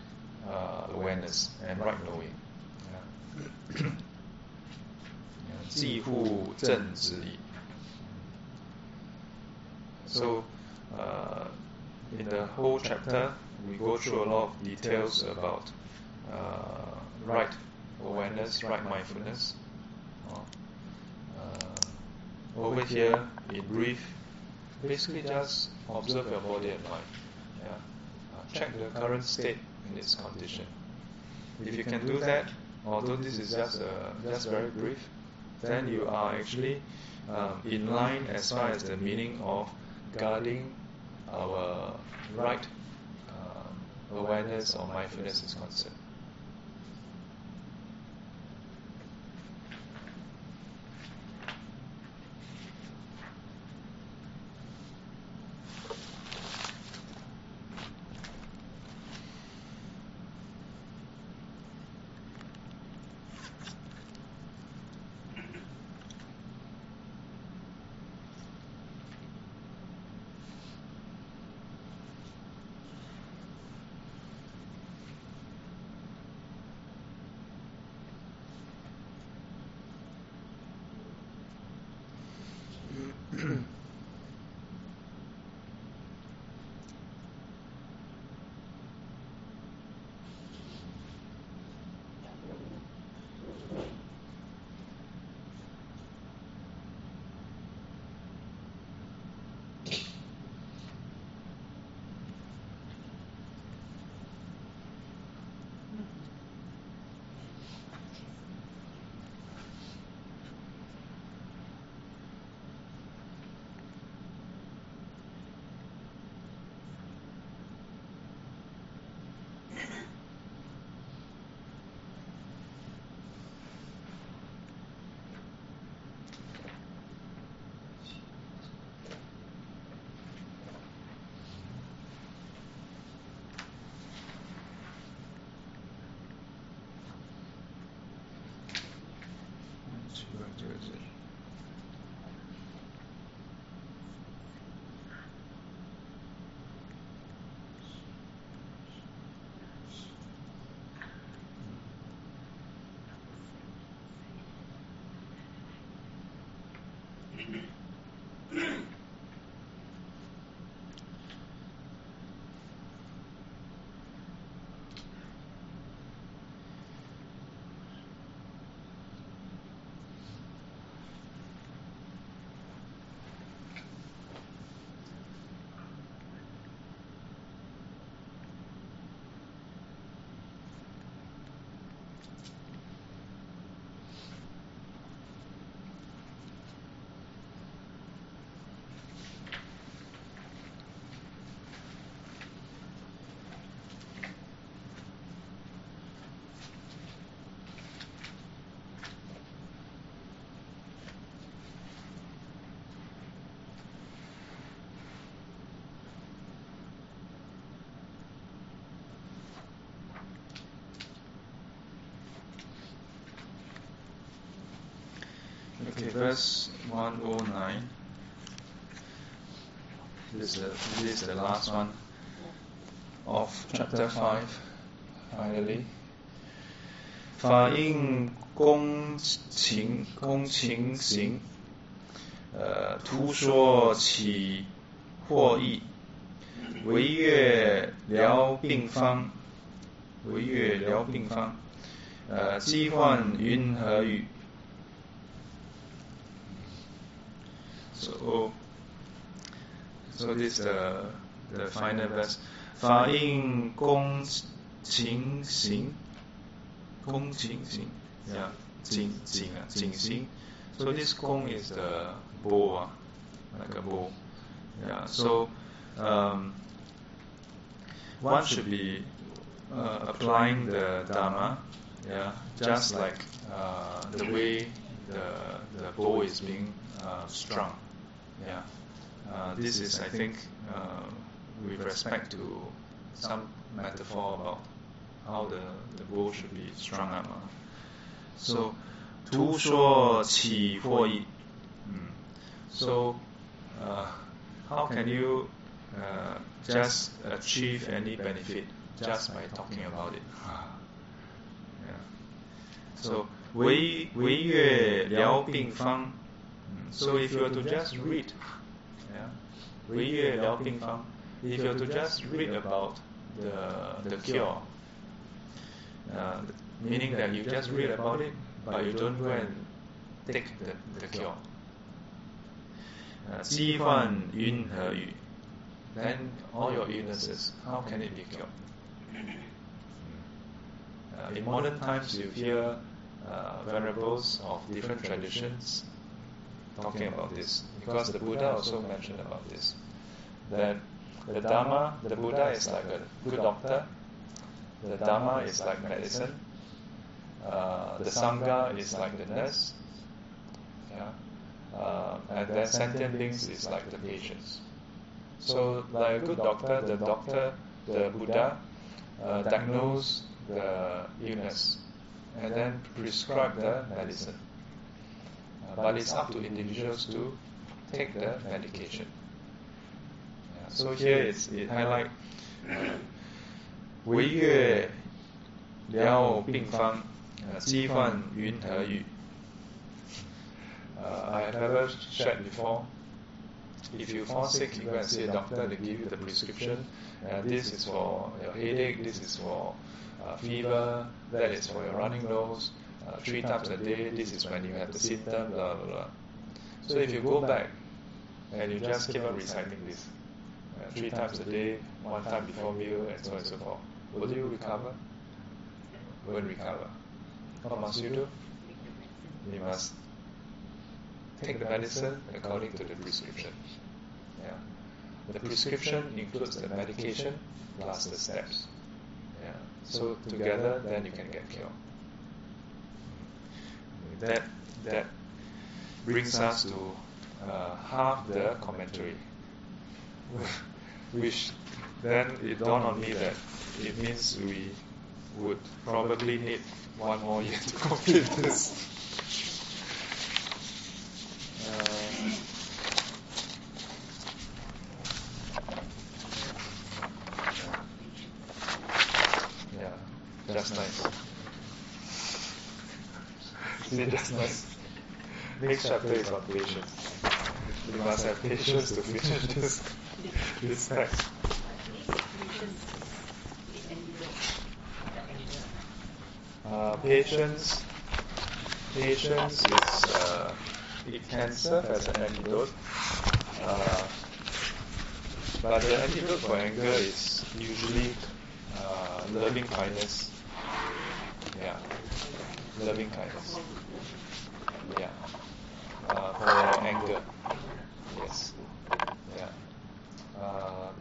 uh, awareness and right knowing. Yeah. so, uh, in the whole chapter, we go through a lot of details about uh, right awareness, right mindfulness. Uh, uh, over here, in brief, basically just observe your body and mind. Check the current state in its condition. If you can do that, although this is just uh, just very brief, then you are actually um, in line as far as the meaning of guarding our right uh, awareness or mindfulness is concerned. Okay, verse 109. This is the, this is the last one of chapter 5, finally. 法应公情公情行，呃，图说起获益，惟越疗病方，惟越疗病方，呃，疾患云何雨 ？So, so this is the the final verse. 法应公情行，公情行，yeah，景景啊，景行。So this 公 is the bow, ah, like a bow. Yeah. So um, one should be uh, applying the dharma, yeah, just like uh, the way the the bow is being uh, strung. Yeah. Uh, this is, I think, uh, with respect to some metaphor about how the, the bow should be strung up. ah. So, 图说起获益. Mm. So, uh, how can you uh, just achieve any benefit just by talking about it? yeah. So, 惟惟越疗病方. Mm. So if you were to just read, yeah, 惟越疗病方, if you were to just read about the the cure, uh, meaning that you just read about it, but you don't go and take the, the cure. Uh, 疾患云何愈? Then all your illnesses, how can it be cured? Uh, in modern times, you hear uh, venerables of different traditions talking about this, because the Buddha also mentioned about this. That the Dharma, the Buddha is like a good doctor, the Dharma is like medicine, uh, the Sangha is like the nurse, yeah, uh, and then sentient beings is like the patients. So, like a good doctor, the doctor, the Buddha, uh, diagnose the illness and then prescribe the medicine. Uh, but it's up to individuals to take the medication. Yeah, so here it's, it highlight 惟越疗病方，呃，疾患云何愈？Uh, I have never shared before. If you fall sick, you go and see a doctor, they give you the prescription. Uh, this is for your headache, this is for uh, fever, that is for your running nose. Uh, three times a day, this is when you have the symptom, blah, blah, blah. So if you go back and you just keep on reciting this, uh, three times a day, one time before meal, and so on and so forth, will you recover? Won't recover. What must you do? You must take the medicine according to the prescription. Yeah. The prescription includes the medication plus the steps. Yeah. So together, then you can get cured. That that brings us to uh, half the commentary, which then it dawned on me that it means we would probably need one more year to complete this. Uh, yeah, just nice. See, just nice. Next chapter is on patience. Must have patience to finish this this text. Uh, patience, patience is uh, it can serve as an antidote, uh, but the antidote for anger is usually uh, loving kindness. Yeah, loving kindness. Yeah, uh, for anger.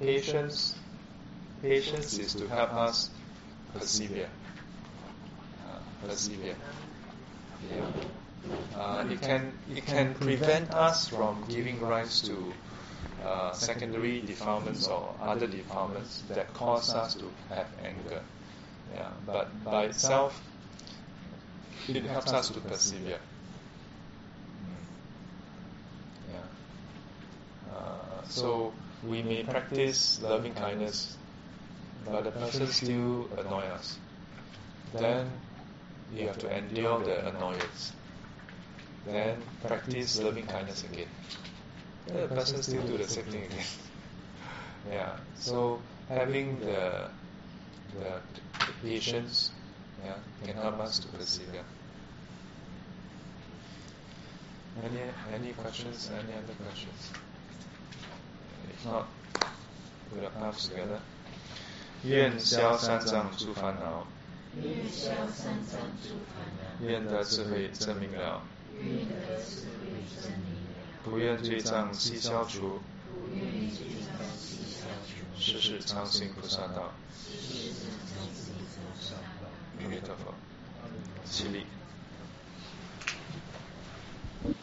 patience. Patience is to help us persevere. Uh, persevere. Yeah. Uh, it can it can prevent us from giving rise to uh, secondary defilements or other defilements that cause us to have anger. Yeah, but by itself, it helps us to persevere. Mm. Yeah. Uh, so we may practice loving kindness, but the person still annoy us. Then you have to endure the annoyance. Then practice loving kindness again. Then the person still do the same thing again. yeah. So having the the, the patience yeah, can help us to persevere. Any any questions? Any other questions? If not, put our palms together. 愿消三障诸烦恼，愿消三藏诸烦恼，愿得智慧真明了，愿得智慧真明了，不愿罪障悉消除，不愿罪障悉消除，世世常行菩萨道。世世常行菩萨道。阿弥陀佛，起立。